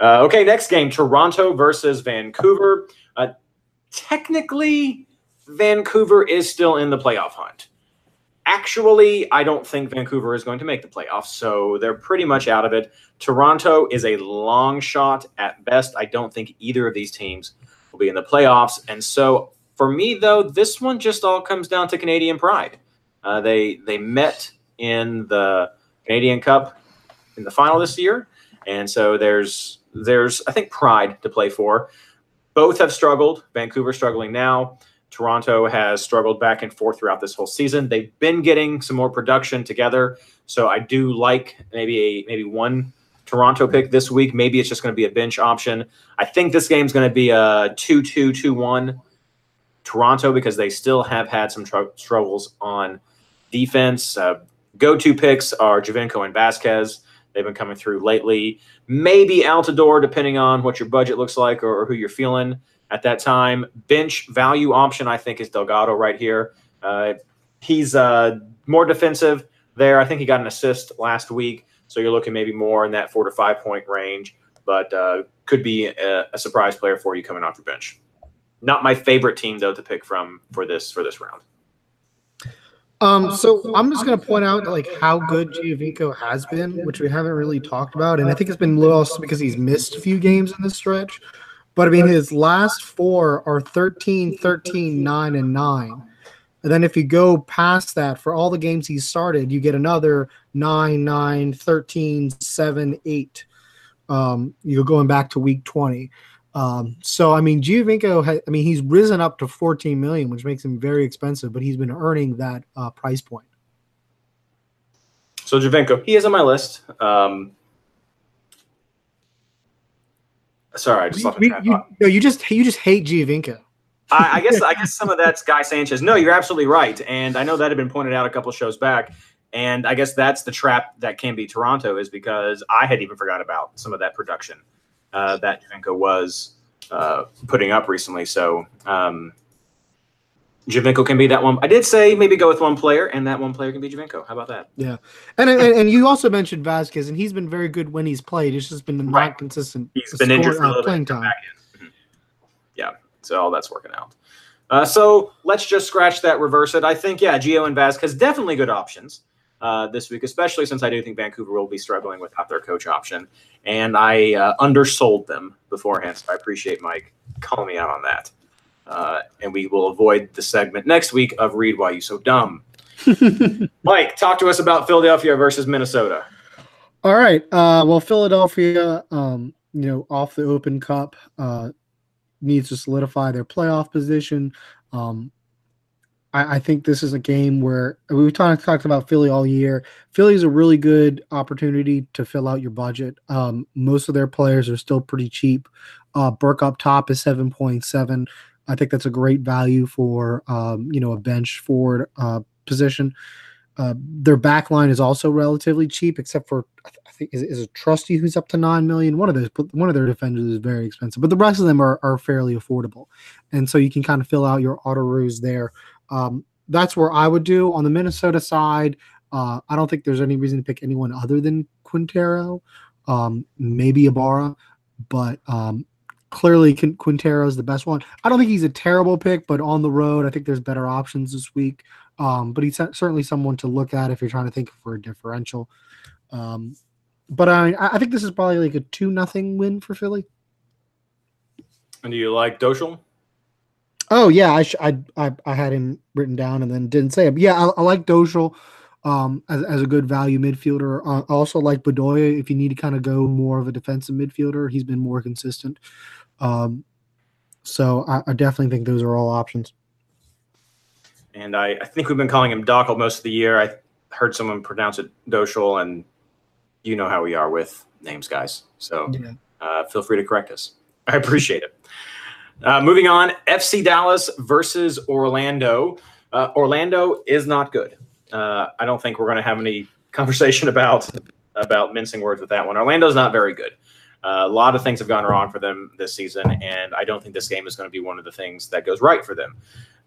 Uh, okay, next game: Toronto versus Vancouver. Uh, technically, Vancouver is still in the playoff hunt. Actually, I don't think Vancouver is going to make the playoffs, so they're pretty much out of it. Toronto is a long shot at best. I don't think either of these teams will be in the playoffs. And so for me, though, this one just all comes down to Canadian pride. Uh, they they met in the Canadian Cup in the final this year, and so there's there's I think pride to play for. Both have struggled. Vancouver struggling now. Toronto has struggled back and forth throughout this whole season. They've been getting some more production together, so I do like maybe a maybe one Toronto pick this week. Maybe it's just going to be a bench option. I think this game's going to be a 2 2 2 1 Toronto because they still have had some tr- struggles on defense. Uh, Go to picks are Giovinco and Vasquez. They've been coming through lately. Maybe Altidore, depending on what your budget looks like or, or who you're feeling at that time. Bench value option, I think, is Delgado right here. Uh, he's uh, more defensive there. I think he got an assist last week. So you're looking maybe more in that four to five point range, but uh, could be a, a surprise player for you coming off your bench. Not my favorite team though to pick from for this for this round. Um, so I'm just gonna point out like how good Giovinco has been, which we haven't really talked about, and I think it's been lost because he's missed a few games in this stretch. But I mean, his last four are 13, 13, 9, and 9. And then if you go past that, for all the games he started, you get another 9, 9, 13, 7, 8. Um, you're going back to week 20. Um, so I mean, Giovinco, ha- I mean, he's risen up to 14 million, which makes him very expensive, but he's been earning that uh, price point. So Giovinco, he is on my list. Um, sorry, I just lost my You, you- no, you just you just hate Giovinco. I, I guess I guess some of that's Guy Sanchez. No, you're absolutely right, and I know that had been pointed out a couple shows back. And I guess that's the trap that can be Toronto is because I had even forgot about some of that production uh, that Giovinco was uh, putting up recently. So um, Giovinco can be that one. I did say maybe go with one player, and that one player can be Giovinco. How about that? And, and and you also mentioned Vasquez, and he's been very good when he's played. It's just been not Right. consistent. He's been injured for a uh, little playing time. Mhm. Yeah, so all that's working out. Uh, so let's just scratch that, reverse it. I think yeah, Gio and Vasquez definitely good options uh, this week, especially since I do think Vancouver will be struggling without their coach option, and I uh, undersold them beforehand. So I appreciate Mike calling me out on that. Uh, and we will avoid the segment next week of "Read Why You So Dumb." Mike, talk to us about Philadelphia versus Minnesota. All right. Uh, well, Philadelphia, um, you know, off the Open Cup, uh, needs to solidify their playoff position. Um, I, I think this is a game where we've talked talked about Philly all year. Philly is a really good opportunity to fill out your budget. Um, most of their players are still pretty cheap. Uh, Burke up top is seven point seven. I think that's a great value for um, you know a bench forward uh, position. Uh, their back line is also relatively cheap, except for I, th- I think is, is it Trusty who's up to nine million. One of those, one of their defenders is very expensive, but the rest of them are, are fairly affordable, and so you can kind of fill out your auto ruse there. Um, that's where I would do on the Minnesota side. Uh, I don't think there's any reason to pick anyone other than Quintero, um, maybe Ibarra, but um, clearly Quintero is the best one. I don't think he's a terrible pick, but on the road, I think there's better options this week. Um, but he's certainly someone to look at if you're trying to think for a differential. Um, but I, I think this is probably like a two nothing win for Philly. And do you like Doshel? Oh yeah, I, sh- I I I had him written down and then didn't say him. Yeah, I, I like Doshel um, as, as a good value midfielder. I also like Bedoya if you need to kind of go more of a defensive midfielder. He's been more consistent. Um, so I, I definitely think those are all options. And I, I think we've been calling him Dockel most of the year. I heard someone pronounce it Doshel, and you know how we are with names, guys. So Yeah. uh, feel free to correct us. I appreciate it. Uh, moving on, FC Dallas versus Orlando. Uh, Orlando is not good. Uh, I don't think we're going to have any conversation about about mincing words with that one. Orlando's not very good. Uh, a lot of things have gone wrong for them this season, and I don't think this game is going to be one of the things that goes right for them.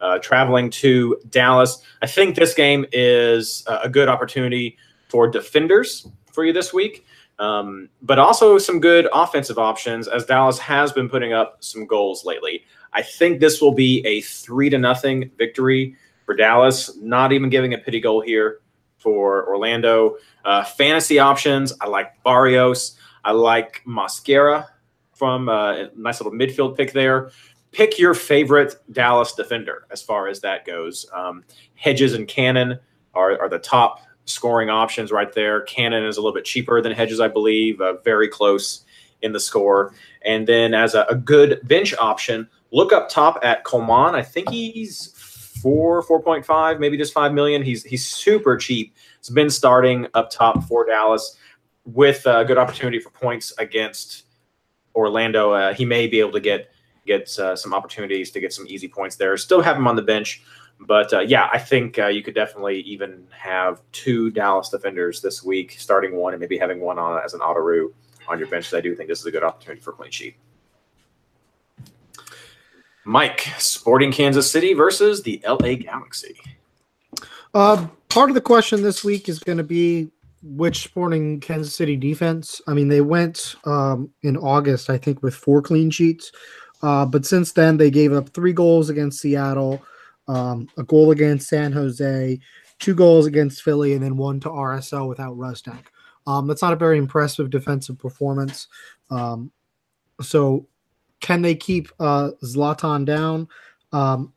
Uh, traveling to Dallas, I think this game is a a good opportunity for defenders for you this week um, but also some good offensive options as Dallas has been putting up some goals lately. I think this will be a three to nothing victory for Dallas. Not even giving a pity goal here for Orlando. Uh, fantasy options, I like Barrios. I like Mosquera from uh, a nice little midfield pick there. Pick your favorite Dallas defender as far as that goes. Um, Hedges and Cannon are, are the top scoring options right there. Cannon is a little bit cheaper than Hedges, I believe, uh, very close in the score. And then as a, a good bench option, look up top at Coleman. I think he's four, four point five, maybe just five million. He's he's super cheap. He's been starting up top for Dallas with a good opportunity for points against Orlando. Uh, he may be able to get get uh, some opportunities to get some easy points there. Still have him on the bench. But uh, yeah, I think uh, you could definitely even have two Dallas defenders this week, starting one and maybe having one on as an auto on your bench. I do think this is a good opportunity for clean sheet. Mike, Sporting Kansas City versus the LA Galaxy. Uh, part of the question this week is going to be which Sporting Kansas City defense. I mean, they went um, in August, I think, with four clean sheets, uh, but since then they gave up three goals against Seattle, um, a goal against San Jose, two goals against Philly, and then one to RSL without Rusnak. Um, that's not a very impressive defensive performance. Um, so, can they keep uh, Zlatan down? Um,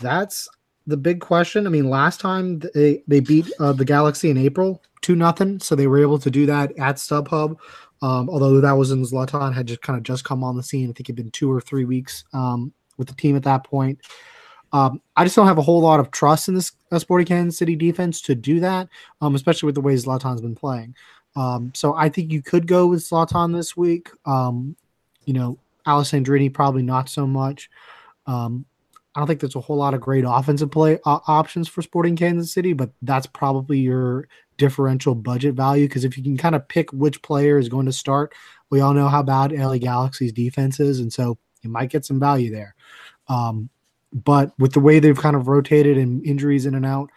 that's the big question. I mean, last time they they beat uh, the Galaxy in April two nothing, so they were able to do that at StubHub. Um, although that was in Zlatan had just kind of just come on the scene. I think it'd been two or three weeks um, with the team at that point. Um, I just don't have a whole lot of trust in this uh, Sporting Kansas City defense to do that, um, especially with the way Zlatan's been playing. Um, so I think you could go with Zlatan this week. Um, you know, Alessandrini probably not so much. Um, I don't think there's a whole lot of great offensive play uh, options for Sporting Kansas City, but that's probably your differential budget value because if you can kind of pick which player is going to start, we all know how bad LA Galaxy's defense is, and so you might get some value there. Um, but with the way they've kind of rotated and injuries in and out,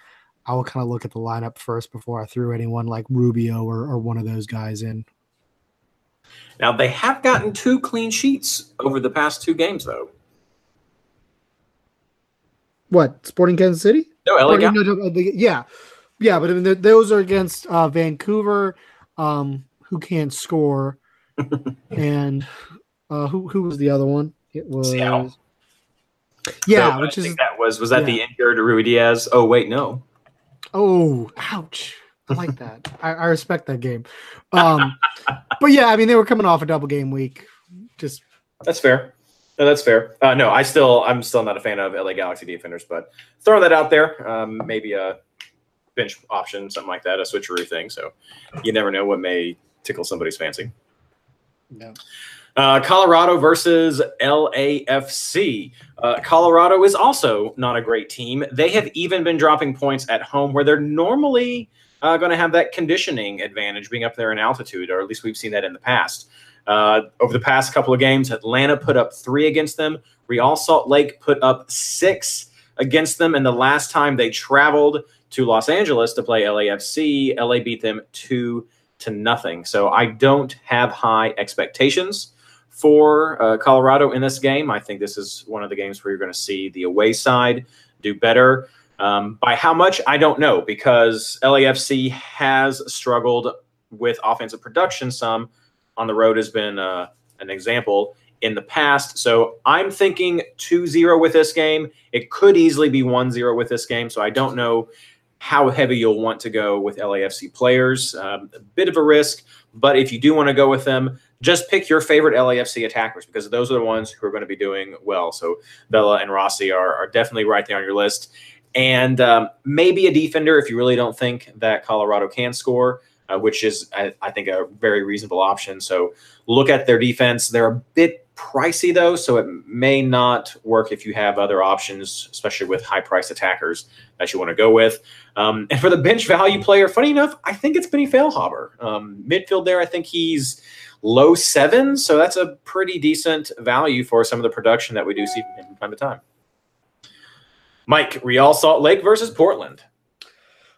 I will kind of look at the lineup first before I threw anyone like Rubio or, or one of those guys in. Now they have gotten two clean sheets over the past two games, though. What Sporting Kansas City? No, LA Or, Galaxy. no, no, the- yeah, yeah, but I mean, th- those are against uh, Vancouver, um, who can't score, and uh, who who was the other one? It was Seattle. Yeah, So, which I is think that was was that the yeah. injured Ruidíaz? Oh wait, no. oh, ouch. I like that. I, I respect that game. Um, but yeah, I mean, they were coming off a double game week. Just That's fair. No, that's fair. Uh, no, I still, I'm still not a fan of LA Galaxy defenders, but throw that out there, um, maybe a bench option, something like that, a switcheroo thing. So you never know what may tickle somebody's fancy. Yeah. Uh, Colorado versus LAFC. Uh, Colorado is also not a great team. They have even been dropping points at home where they're normally uh, going to have that conditioning advantage being up there in altitude, or at least we've seen that in the past. Uh, over the past couple of games, Atlanta put up three against them. Real Salt Lake put up six against them. And the last time they traveled to Los Angeles to play LAFC, LA beat them two to nothing. So I don't have high expectations for uh, Colorado in this game. I think this is one of the games where you're going to see the away side do better. Um, by how much, I don't know because LAFC has struggled with offensive production some. On the road has been uh, an example in the past. So I'm thinking 2 0 with this game. It could easily be 1 0 with this game. So I don't know how heavy you'll want to go with LAFC players. Um, a bit of a risk, but if you do want to go with them, just pick your favorite LAFC attackers because those are the ones who are going to be doing well. So Vela and Rossi are, are definitely right there on your list. And um, maybe a defender if you really don't think that Colorado can score, uh, which is, I, I think, a very reasonable option. So look at their defense. They're a bit pricey though, so it may not work if you have other options, especially with high price attackers that you want to go with. Um, and for the bench value player, funny enough, I think it's Benny Feilhaber. Um, midfield there, I think he's low seven, so that's a pretty decent value for some of the production that we do see from time to time. Mike, Real Salt Lake versus Portland.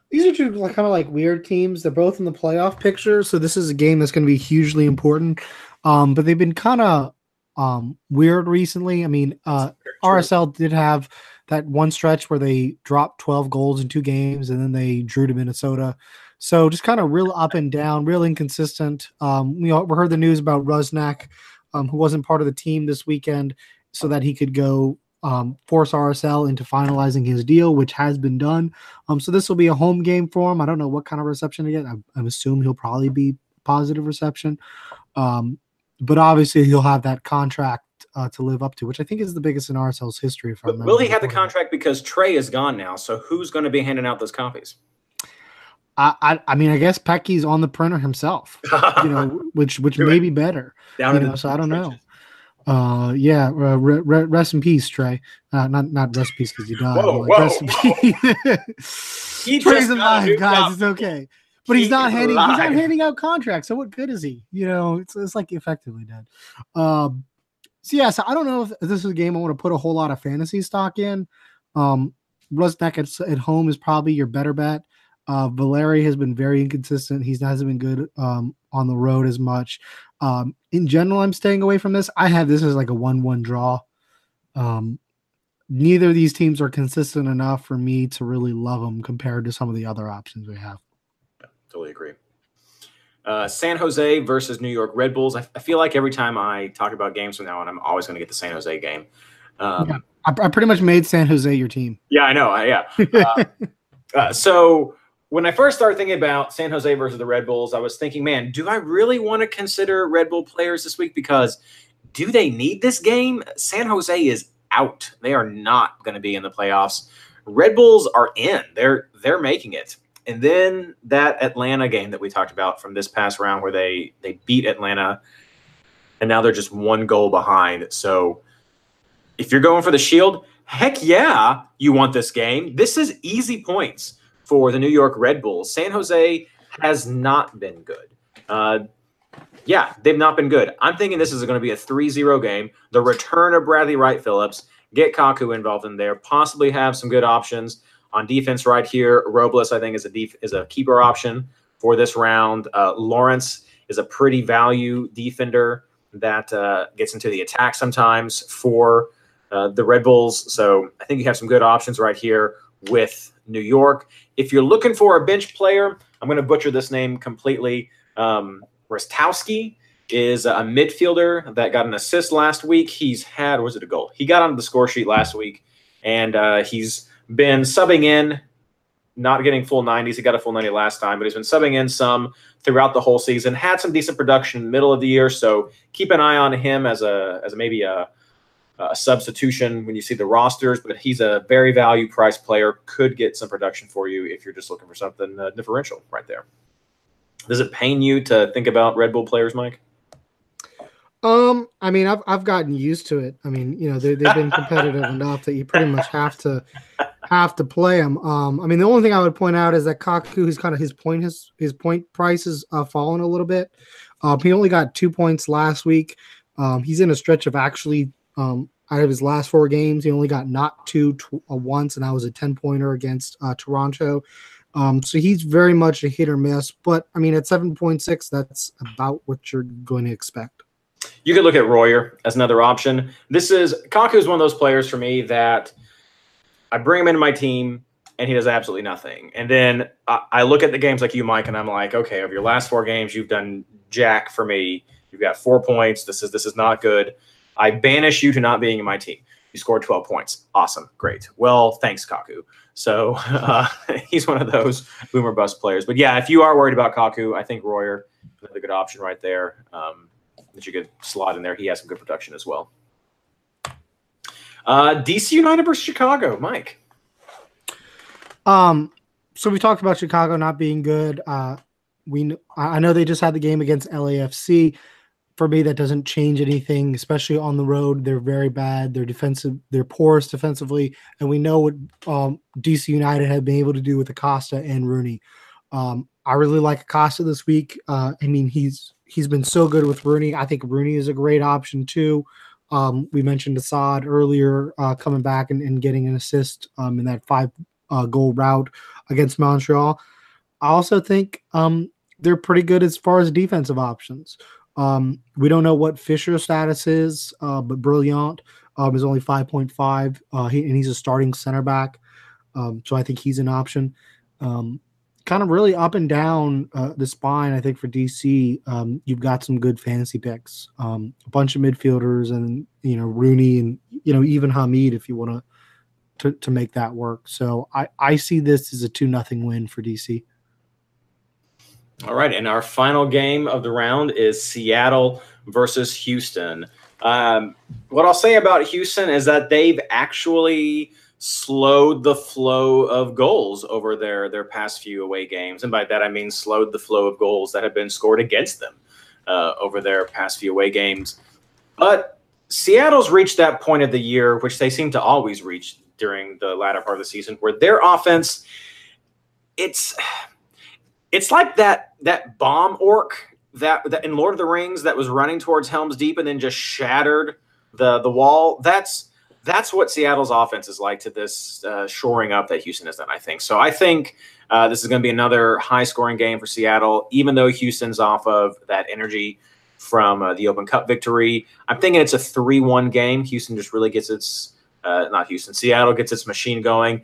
These are two kind of like weird teams. They're both in the playoff picture, so this is a game that's going to be hugely important. Um, but they've been kind of um, weird recently. I mean, uh, RSL did have that one stretch where they dropped 12 goals in two games and then they drew to Minnesota. So just kind of real up and down, real inconsistent. Um, we, all, we heard the news about Rusnak, um, who wasn't part of the team this weekend, so that he could go um, force RSL into finalizing his deal, which has been done. Um, so this will be a home game for him. I don't know what kind of reception to get. I, I assume he'll probably be positive reception. Um, but obviously he'll have that contract uh, to live up to, which I think is the biggest in RSL's history. If I will he have the contract because Trey is gone now? So who's going to be handing out those copies? I, I, I mean, I guess Pecky's on the printer himself, you know, which which may be better. Down you know, so I don't know. Uh, yeah. Uh, re- re- rest in peace, Trey. Uh, not not rest in peace because you died. Whoa, like, whoa, rest in peace. He Trey's alive, guys. job. It's okay. But he's not handing he's not handing out contracts. So what good is he? You know, it's it's like effectively dead. Um so yeah, so I don't know if this is a game I want to put a whole lot of fantasy stock in. Um Rusnak at, at home is probably your better bet. Uh Valeri has been very inconsistent. He's hasn't been good um on the road as much. Um in general, I'm staying away from this. I have this as like a one-one draw. Um neither of these teams are consistent enough for me to really love them compared to some of the other options we have. Totally agree. Uh, San Jose versus New York Red Bulls. I, I feel like every time I talk about games from now on, I'm always going to get the San Jose game. Um, Yeah. I, I pretty much made San Jose your team. Yeah, I know. I, yeah. Uh, uh, so when I first started thinking about San Jose versus the Red Bulls, I was thinking, man, do I really want to consider Red Bull players this week? Because do they need this game? San Jose is out. They are not going to be in the playoffs. Red Bulls are in. They're they're making it. And then that Atlanta game that we talked about from this past round where they they beat Atlanta and now they're just one goal behind. So if you're going for the shield, heck yeah, you want this game. This is easy points for the New York Red Bulls. San Jose has not been good. Uh, yeah, they've not been good. I'm thinking this is going to be a 3-0 game. The return of Bradley Wright Phillips, get Kaku involved in there, possibly have some good options on defense right here. Robles, I think, is a def- is a keeper option for this round. Uh, Lawrence is a pretty value defender that uh, gets into the attack sometimes for uh, the Red Bulls. So I think you have some good options right here with New York. If you're looking for a bench player, I'm going to butcher this name completely. Um, Rostowski is a midfielder that got an assist last week. He's had, was it a goal? He got onto the score sheet last week, and uh, he's been subbing in, not getting full 90s. He got a full 90 last time, but he's been subbing in some throughout the whole season. Had some decent production middle of the year, so keep an eye on him as a as maybe a a substitution when you see the rosters, but he's a very value price player. Could get some production for you if you're just looking for something uh, differential right there. Does it pain you to think about Red Bull players, Mike? Um, I mean, I've I've gotten used to it. I mean, you know, they they've been competitive enough that you pretty much have to have to play him. Um, I mean, the only thing I would point out is that Kaku, his kind of his point his his point price has uh, fallen a little bit. Um, he only got two points last week. Um, he's in a stretch of actually um, out of his last four games, he only got not two tw- uh, once, and that was a ten pointer against uh, Toronto. Um, so he's very much a hit or miss. But I mean, at seven point six, that's about what you're going to expect. You could look at Royer as another option. This is Kaku is one of those players for me that I bring him into my team and he does absolutely nothing. And then I, I look at the games like you, Mike, and I'm like, okay, over your last four games, you've done jack for me. You've got four points. This is this is not good. I banish you to not being in my team. You scored 12 points. Awesome. Great. Well, thanks, Kaku. So uh, he's one of those boomer bust players. But yeah, if you are worried about Kaku, I think Royer is a good option right there um, that you could slot in there. He has some good production as well. Uh, DC United versus Chicago, Mike. Um, so we talked about Chicago not being good. Uh, we I know they just had the game against LAFC. For me, that doesn't change anything, especially on the road. They're very bad. They're defensive. They're porous defensively, and we know what um, DC United have been able to do with Acosta and Rooney. Um, I really like Acosta this week. Uh, I mean, he's he's been so good with Rooney. I think Rooney is a great option too. Um, we mentioned Asad earlier, uh, coming back and, and, getting an assist um, in that five uh, goal route against Montreal. I also think um, they're pretty good as far as defensive options. Um, we don't know what Fisher's status is, uh, but Brillant um, is only 5.5, uh, he, and he's a starting center back. Um, so I think he's an option. Um, kind of really up and down uh, the spine, I think, for DC. Um, you've got some good fantasy picks, um, a bunch of midfielders, and, you know, Rooney and, you know, even Hamid if you want to. To, make that work. So I, I see this as a 2 nothing win for DC. All right, and our final game of the round is Seattle versus Houston. Um, what I'll say about Houston is that they've actually slowed the flow of goals over their their past few away games, and by that I mean slowed the flow of goals that have been scored against them uh, over their past few away games. But Seattle's reached that point of the year, which they seem to always reach during the latter part of the season, where their offense, it's it's like that that bomb orc that, that in Lord of the Rings that was running towards Helm's Deep and then just shattered the the wall. That's that's what Seattle's offense is like to this uh, shoring up that Houston has done. I think so. I think uh, this is going to be another high scoring game for Seattle, even though Houston's off of that energy from uh, the Open Cup victory. I'm thinking it's a three one game. Houston just really gets its uh, not Houston. Seattle gets its machine going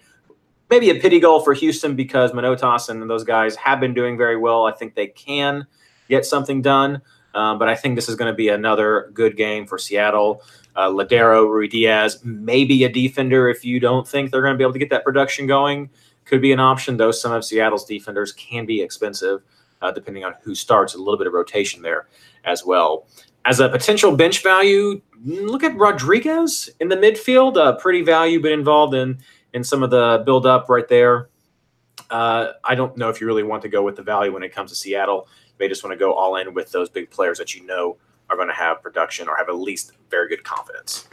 maybe a pity goal for Houston because Manotas and those guys have been doing very well. I think they can get something done. Um, but I think this is going to be another good game for Seattle. Uh, Lodeiro, Ruidíaz, maybe a defender if you don't think they're going to be able to get that production going. Could be an option, though some of Seattle's defenders can be expensive, uh, depending on who starts. A little bit of rotation there as well. As a potential bench value, look at Rodriguez in the midfield. Uh, pretty value, but involved in in some of the build up right there. Uh, I don't know if you really want to go with the value when it comes to Seattle. You may just want to go all in with those big players that you know are going to have production or have at least very good confidence.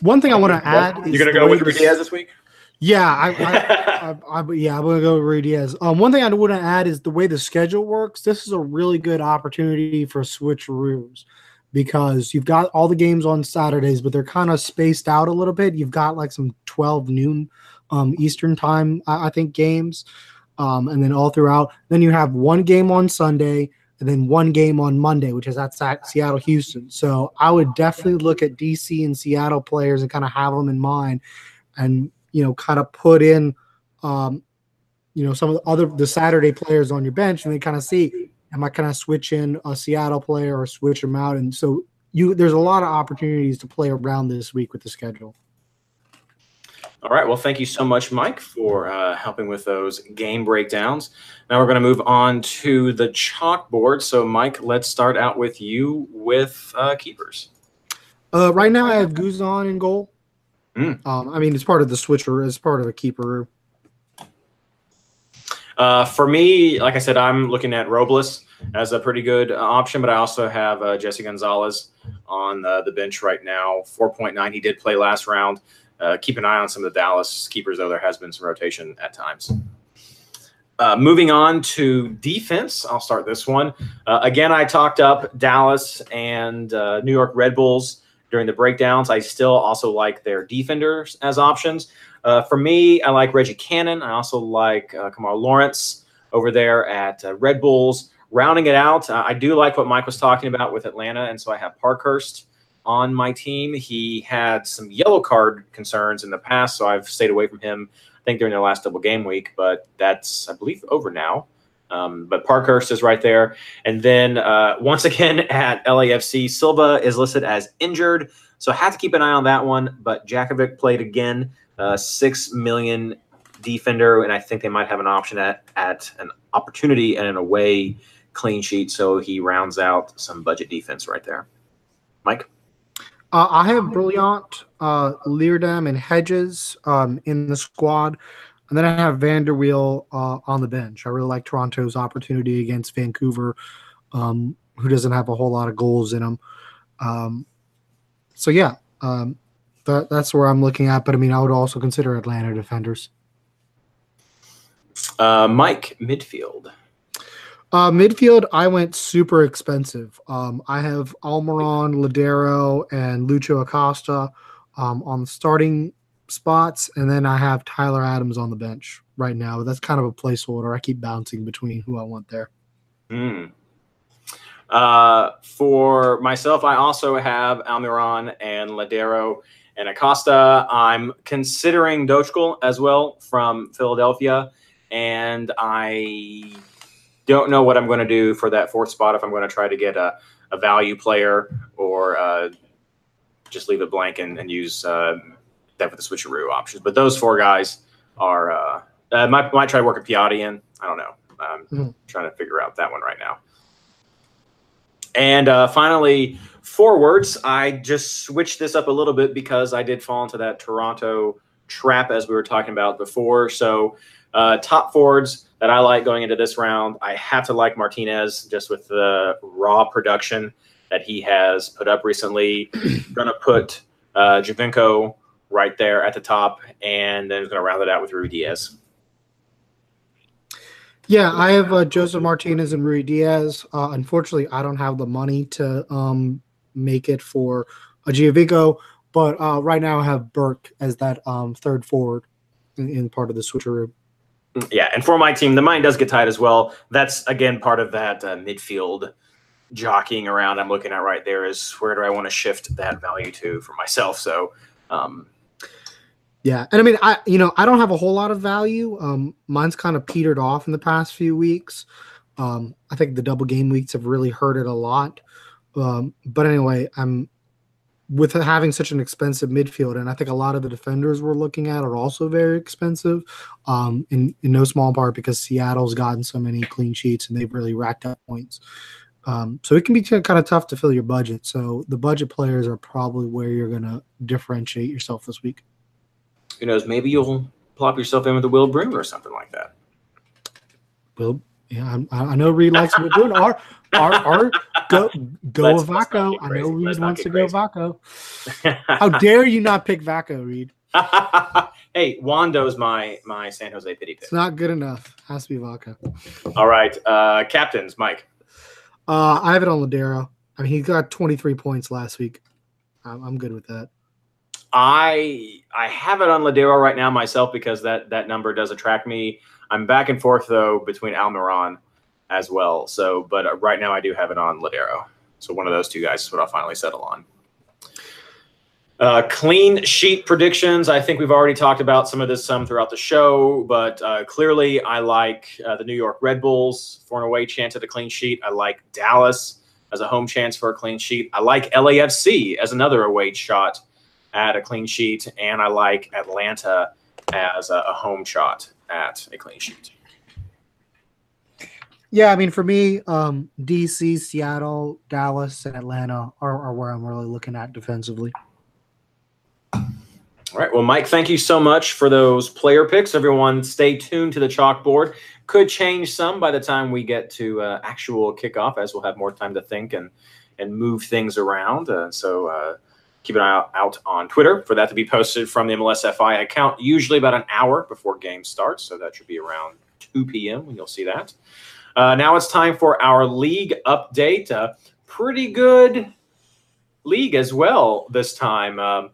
One thing I want to add is You're going to go with Ruidíaz this week? Yeah, I, I, I, I, yeah, I'm gonna go with Ruidíaz. Um, one thing I want to add is the way the schedule works. This is a really good opportunity for switcheroos because you've got all the games on Saturdays, but they're kind of spaced out a little bit. You've got like some 12 noon um, Eastern time, I, I think, games. Um, and then all throughout. Then you have one game on Sunday and then one game on Monday, which is at Seattle Houston. So I would definitely look at DC and Seattle players and kind of have them in mind and, you know, kind of put in, um, you know, some of the other the Saturday players on your bench and then kind of see am I kind of switch in a Seattle player or switch them out? And so you there's a lot of opportunities to play around this week with the schedule. All right. Well, thank you so much, Mike, for uh, helping with those game breakdowns. Now we're going to move on to the chalkboard. So, Mike, let's start out with you with uh, keepers. Uh, right now I have Guzan in goal. Mm. Um, I mean, it's part of the switcher. It's part of a keeper. Uh, for me, like I said, I'm looking at Robles as a pretty good uh, option, but I also have uh, Jesse Gonzalez on uh, the bench right now. 4.9. He did play last round. Uh, keep an eye on some of the Dallas keepers, though. There has been some rotation at times. Uh, moving on to defense, I'll start this one. Uh, again, I talked up Dallas and uh, New York Red Bulls during the breakdowns. I still also like their defenders as options. Uh, for me, I like Reggie Cannon. I also like uh, Kemar Lawrence over there at Red Bulls. Rounding it out, I do like what Mike was talking about with Atlanta, and so I have Parkhurst on my team. He had some yellow card concerns in the past, so I've stayed away from him. I think during their last double game week, but that's I believe over now. Um, but Parkhurst is right there, and then uh, once again at LAFC, Silva is listed as injured, so I have to keep an eye on that one. But Jakovic played again, uh, six million defender, and I think they might have an option at at an opportunity and an away clean sheet, so he rounds out some budget defense right there. Mike. Uh, I have Brillant, uh, Leerdam, and Hedges um, in the squad. And then I have Van der Wiel uh, on the bench. I really like Toronto's opportunity against Vancouver, um, who doesn't have a whole lot of goals in them. Um, so, yeah, um, that, that's where I'm looking at. But I mean, I would also consider Atlanta defenders. Uh, Mike, midfield. Uh, midfield, I went super expensive. Um, I have Almiron, Lodeiro, and Lucho Acosta um, on the starting spots, and then I have Tyler Adams on the bench right now. That's kind of a placeholder. I keep bouncing between who I want there. Mm. Uh, for myself, I also have Almiron and Lodeiro and Acosta. I'm considering Dochkel as well from Philadelphia, and I don't know what I'm going to do for that fourth spot if I'm going to try to get a, a value player or uh, just leave it blank and, and use uh, that for the switcheroo options. But those four guys are uh, uh, might might try working Piatti in. I don't know. I'm Mhm. trying to figure out that one right now. And uh, finally, forwards. I just switched this up a little bit because I did fall into that Toronto trap as we were talking about before. So, uh, top forwards that I like going into this round, I have to like Martinez just with the raw production that he has put up recently. going to put uh, Giovinco right there at the top, and then going to round it out with Ruidíaz. Yeah, I have uh, Josef Martinez and Ruidíaz. Uh, unfortunately, I don't have the money to um, make it for a Giovinco, but uh, right now I have Burke as that um, third forward in, in part of the switcheroo. Yeah, and for my team, the mind does get tight as well. That's again part of that uh, midfield jockeying around. I'm looking at right there is where do I want to shift that value to for myself. So, um, Yeah, and I mean, I you know I don't have a whole lot of value. Um, mine's kind of petered off in the past few weeks. Um, I think the double game weeks have really hurt it a lot. Um, but anyway, I'm with having such an expensive midfield, and I think a lot of the defenders we're looking at are also very expensive. Um, in in no small part because Seattle's gotten so many clean sheets and they've really racked up points. Um, so it can be kind of tough to fill your budget. So the budget players are probably where you're going to differentiate yourself this week. who knows? Maybe you'll plop yourself in with a Will Bruin or something like that. Will yeah, I, I know Reed likes what we're doing. Our, our, our go go Let's- Vako. I know Reed wants to go crazy. Vako. How dare you not pick Vako, Reed? hey, Wondo's my my San Jose pity pick. It's not good enough. Has to be Vako. All right, uh, captains, Mike. Uh, I have it on Lodeiro. I mean, he got 23 points last week. I'm, I'm good with that. I I have it on Lodeiro right now myself because that that number does attract me. I'm back and forth though between Almiron as well. So, but uh, right now I do have it on Lodeiro. So one of those two guys is what I'll finally settle on. Uh, clean sheet predictions. I think we've already talked about some of this some throughout the show, but uh, clearly I like uh, the New York Red Bulls for an away chance at a clean sheet. I like Dallas as a home chance for a clean sheet. I like LAFC as another away shot at a clean sheet, and I like Atlanta as a, a home shot at a clean sheet. Yeah, I mean, for me, um, DC, Seattle, Dallas, and Atlanta are, are where I'm really looking at defensively. All right. Well, Mike, thank you so much for those player picks. Everyone, stay tuned to the chalkboard. Could change some by the time we get to uh, actual kickoff, as we'll have more time to think and and move things around. Uh, so uh, keep an eye out, on Twitter for that to be posted from the MLSFI account, usually about an hour before game starts. So that should be around 2 p.m. when you'll see that. Uh, now it's time for our league update. Uh, pretty good league as well this time. Um,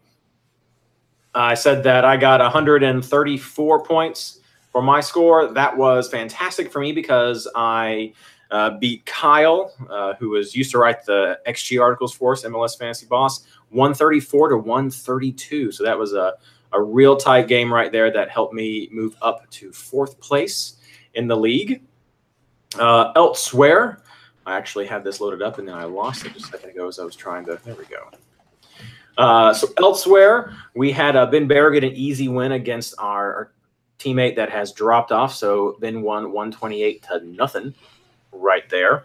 I said that I got 134 points for my score. That was fantastic for me because I uh, beat Kyle, uh, who was used to write the XG articles for us, MLS Fantasy Boss, 134 to 132. So that was a, a real tight game right there that helped me move up to fourth place in the league. Uh, elsewhere, I actually had this loaded up and then I lost it just a second ago as I was trying to. There we go. Uh, so elsewhere, we had uh, Ben Bear get an easy win against our, our teammate that has dropped off. So Ben won 128 to nothing right there.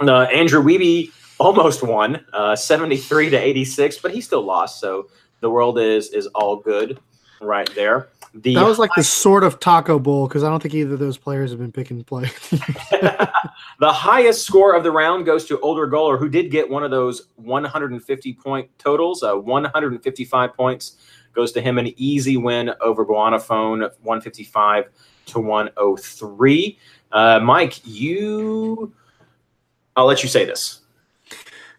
Uh, Andrew Weeby almost won, uh, 73 to 86, but he still lost. So the world is is all good right there. The That was like the sort of taco bowl because I don't think either of those players have been picking play. the highest score of the round goes to Older Goaler, who did get one of those 150 point totals. Uh, 155 points goes to him. An easy win over Phone, 155 to 103. Uh, Mike, you. I'll let you say this.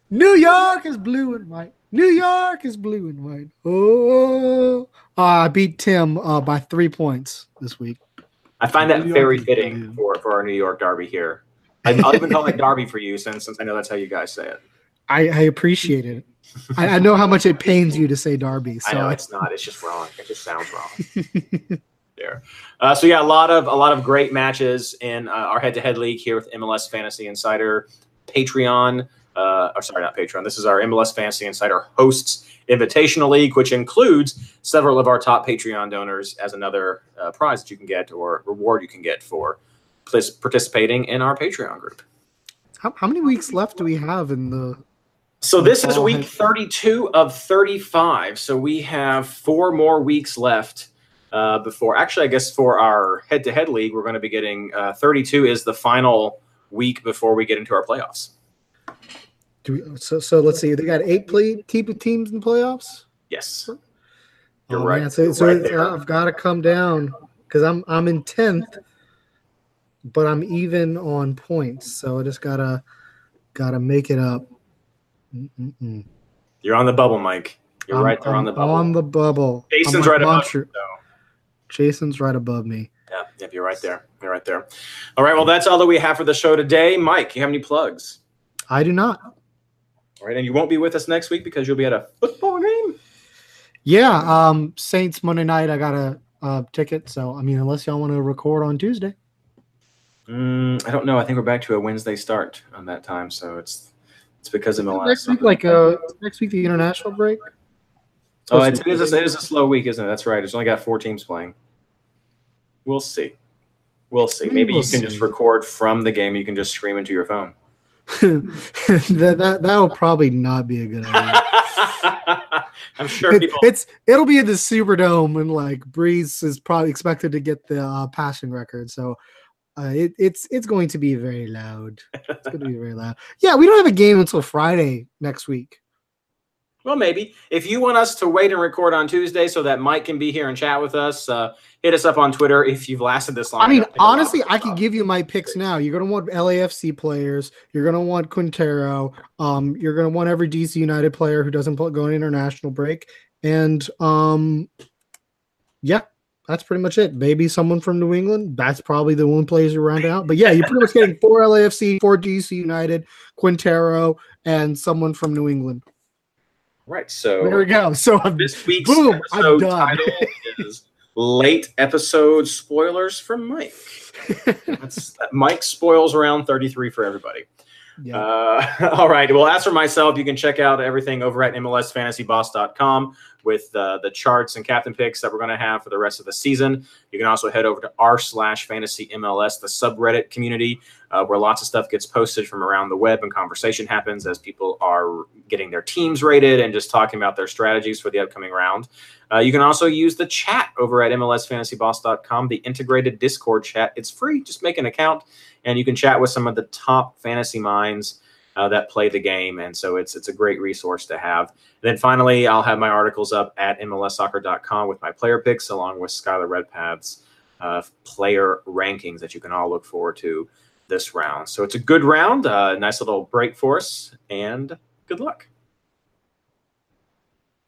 New York is blue and white. New York is blue and white. Oh, I beat Tim uh, by three points this week. I find that very fitting for, for our New York Derby here. I- I'll even call it Derby for you since since I know that's how you guys say it. I, I appreciate it. I, I know how much it pains you to say Derby. So I know it's not. It's just wrong. It just sounds wrong. there. Uh, so yeah, a lot of a lot of great matches in uh, our head-to-head league here with MLS Fantasy Insider Patreon. Uh, or sorry, not Patreon. This is our MLS Fantasy Insider hosts Invitational League, which includes several of our top Patreon donors as another uh, prize that you can get or reward you can get for participating in our Patreon group. how, how many weeks left do we have in the? So this is week 32 of 35. So we have four more weeks left uh, before. Actually, I guess for our head-to-head league, we're going to be getting uh, 32 is the final week before we get into our playoffs. Do we, so so let's see. They got eight play te- teams in the playoffs. Yes, oh, you're Oh, right. man, so You're so right I've got to come down because I'm I'm in tenth, but I'm even on points. So I just gotta gotta make it up. Mm-mm-mm. You're on the bubble, Mike. You're I'm- right there on I'm the bubble. On the bubble. Jason's right above you. Jason's right above me. Yeah, yep, you're right there. You're right there. All right, well, that's all that we have for the show today. Mike, you have any plugs? I do not. All right, and you won't be with us next week because you'll be at a football game. Yeah, um, Saints Monday night. I got a, a ticket. So I mean, unless y'all want to record on Tuesday. Mm, I don't know. I think we're back to a Wednesday start on that time, so it's it's because of MLS. Next week, like uh, next week, the international break. Oh, it's, it, is a, it is a slow week, isn't it? That's right. It's only got four teams playing. We'll see. We'll see. Maybe We'll you can just record from the game. You can just scream into your phone. that that that will probably not be a good idea. I'm sure It- people. it's it'll be in the Superdome, and like Brees is probably expected to get the uh, passing record. So uh, it, it's it's going to be very loud. It's going to be very loud. Yeah, we don't have a game until Friday next week. Well, maybe if you want us to wait and record on Tuesday so that Mike can be here and chat with us, uh, hit us up on Twitter if you've lasted this long. I mean, enough. think a lot of honestly, I could give you my picks now. You're gonna want LAFC players. You're gonna want Quintero. Um, you're gonna want every DC United player who doesn't go on international break. And um, yeah, that's pretty much it. Maybe someone from New England. That's probably the one players you're rounding out. But yeah, you're pretty much getting four LAFC, four DC United, Quintero, and someone from New England. Right. So There we go. So I'm This week's Boom, episode done. title is "Late Episode Spoilers from Mike." Mike spoils around 33 for everybody. yeah. Uh, all right. Well, as for myself, you can check out everything over at MLSFantasyBoss.com. with uh, the charts and captain picks that we're going to have for the rest of the season. You can also head over to r slash fantasy MLS, the subreddit community, uh, where lots of stuff gets posted from around the web and conversation happens as people are getting their teams rated and just talking about their strategies for the upcoming round. Uh, you can also use the chat over at MLSFantasyBoss.com, the integrated Discord chat. It's free. Just make an account and you can chat with some of the top fantasy minds uh, that play the game. And so it's it's a great resource to have. And then finally, I'll have my articles up at MLSsoccer.com with my player picks along with Skylar Redpath's uh, player rankings that you can all look forward to this round. So it's a good round, uh, nice little break for us, and good luck.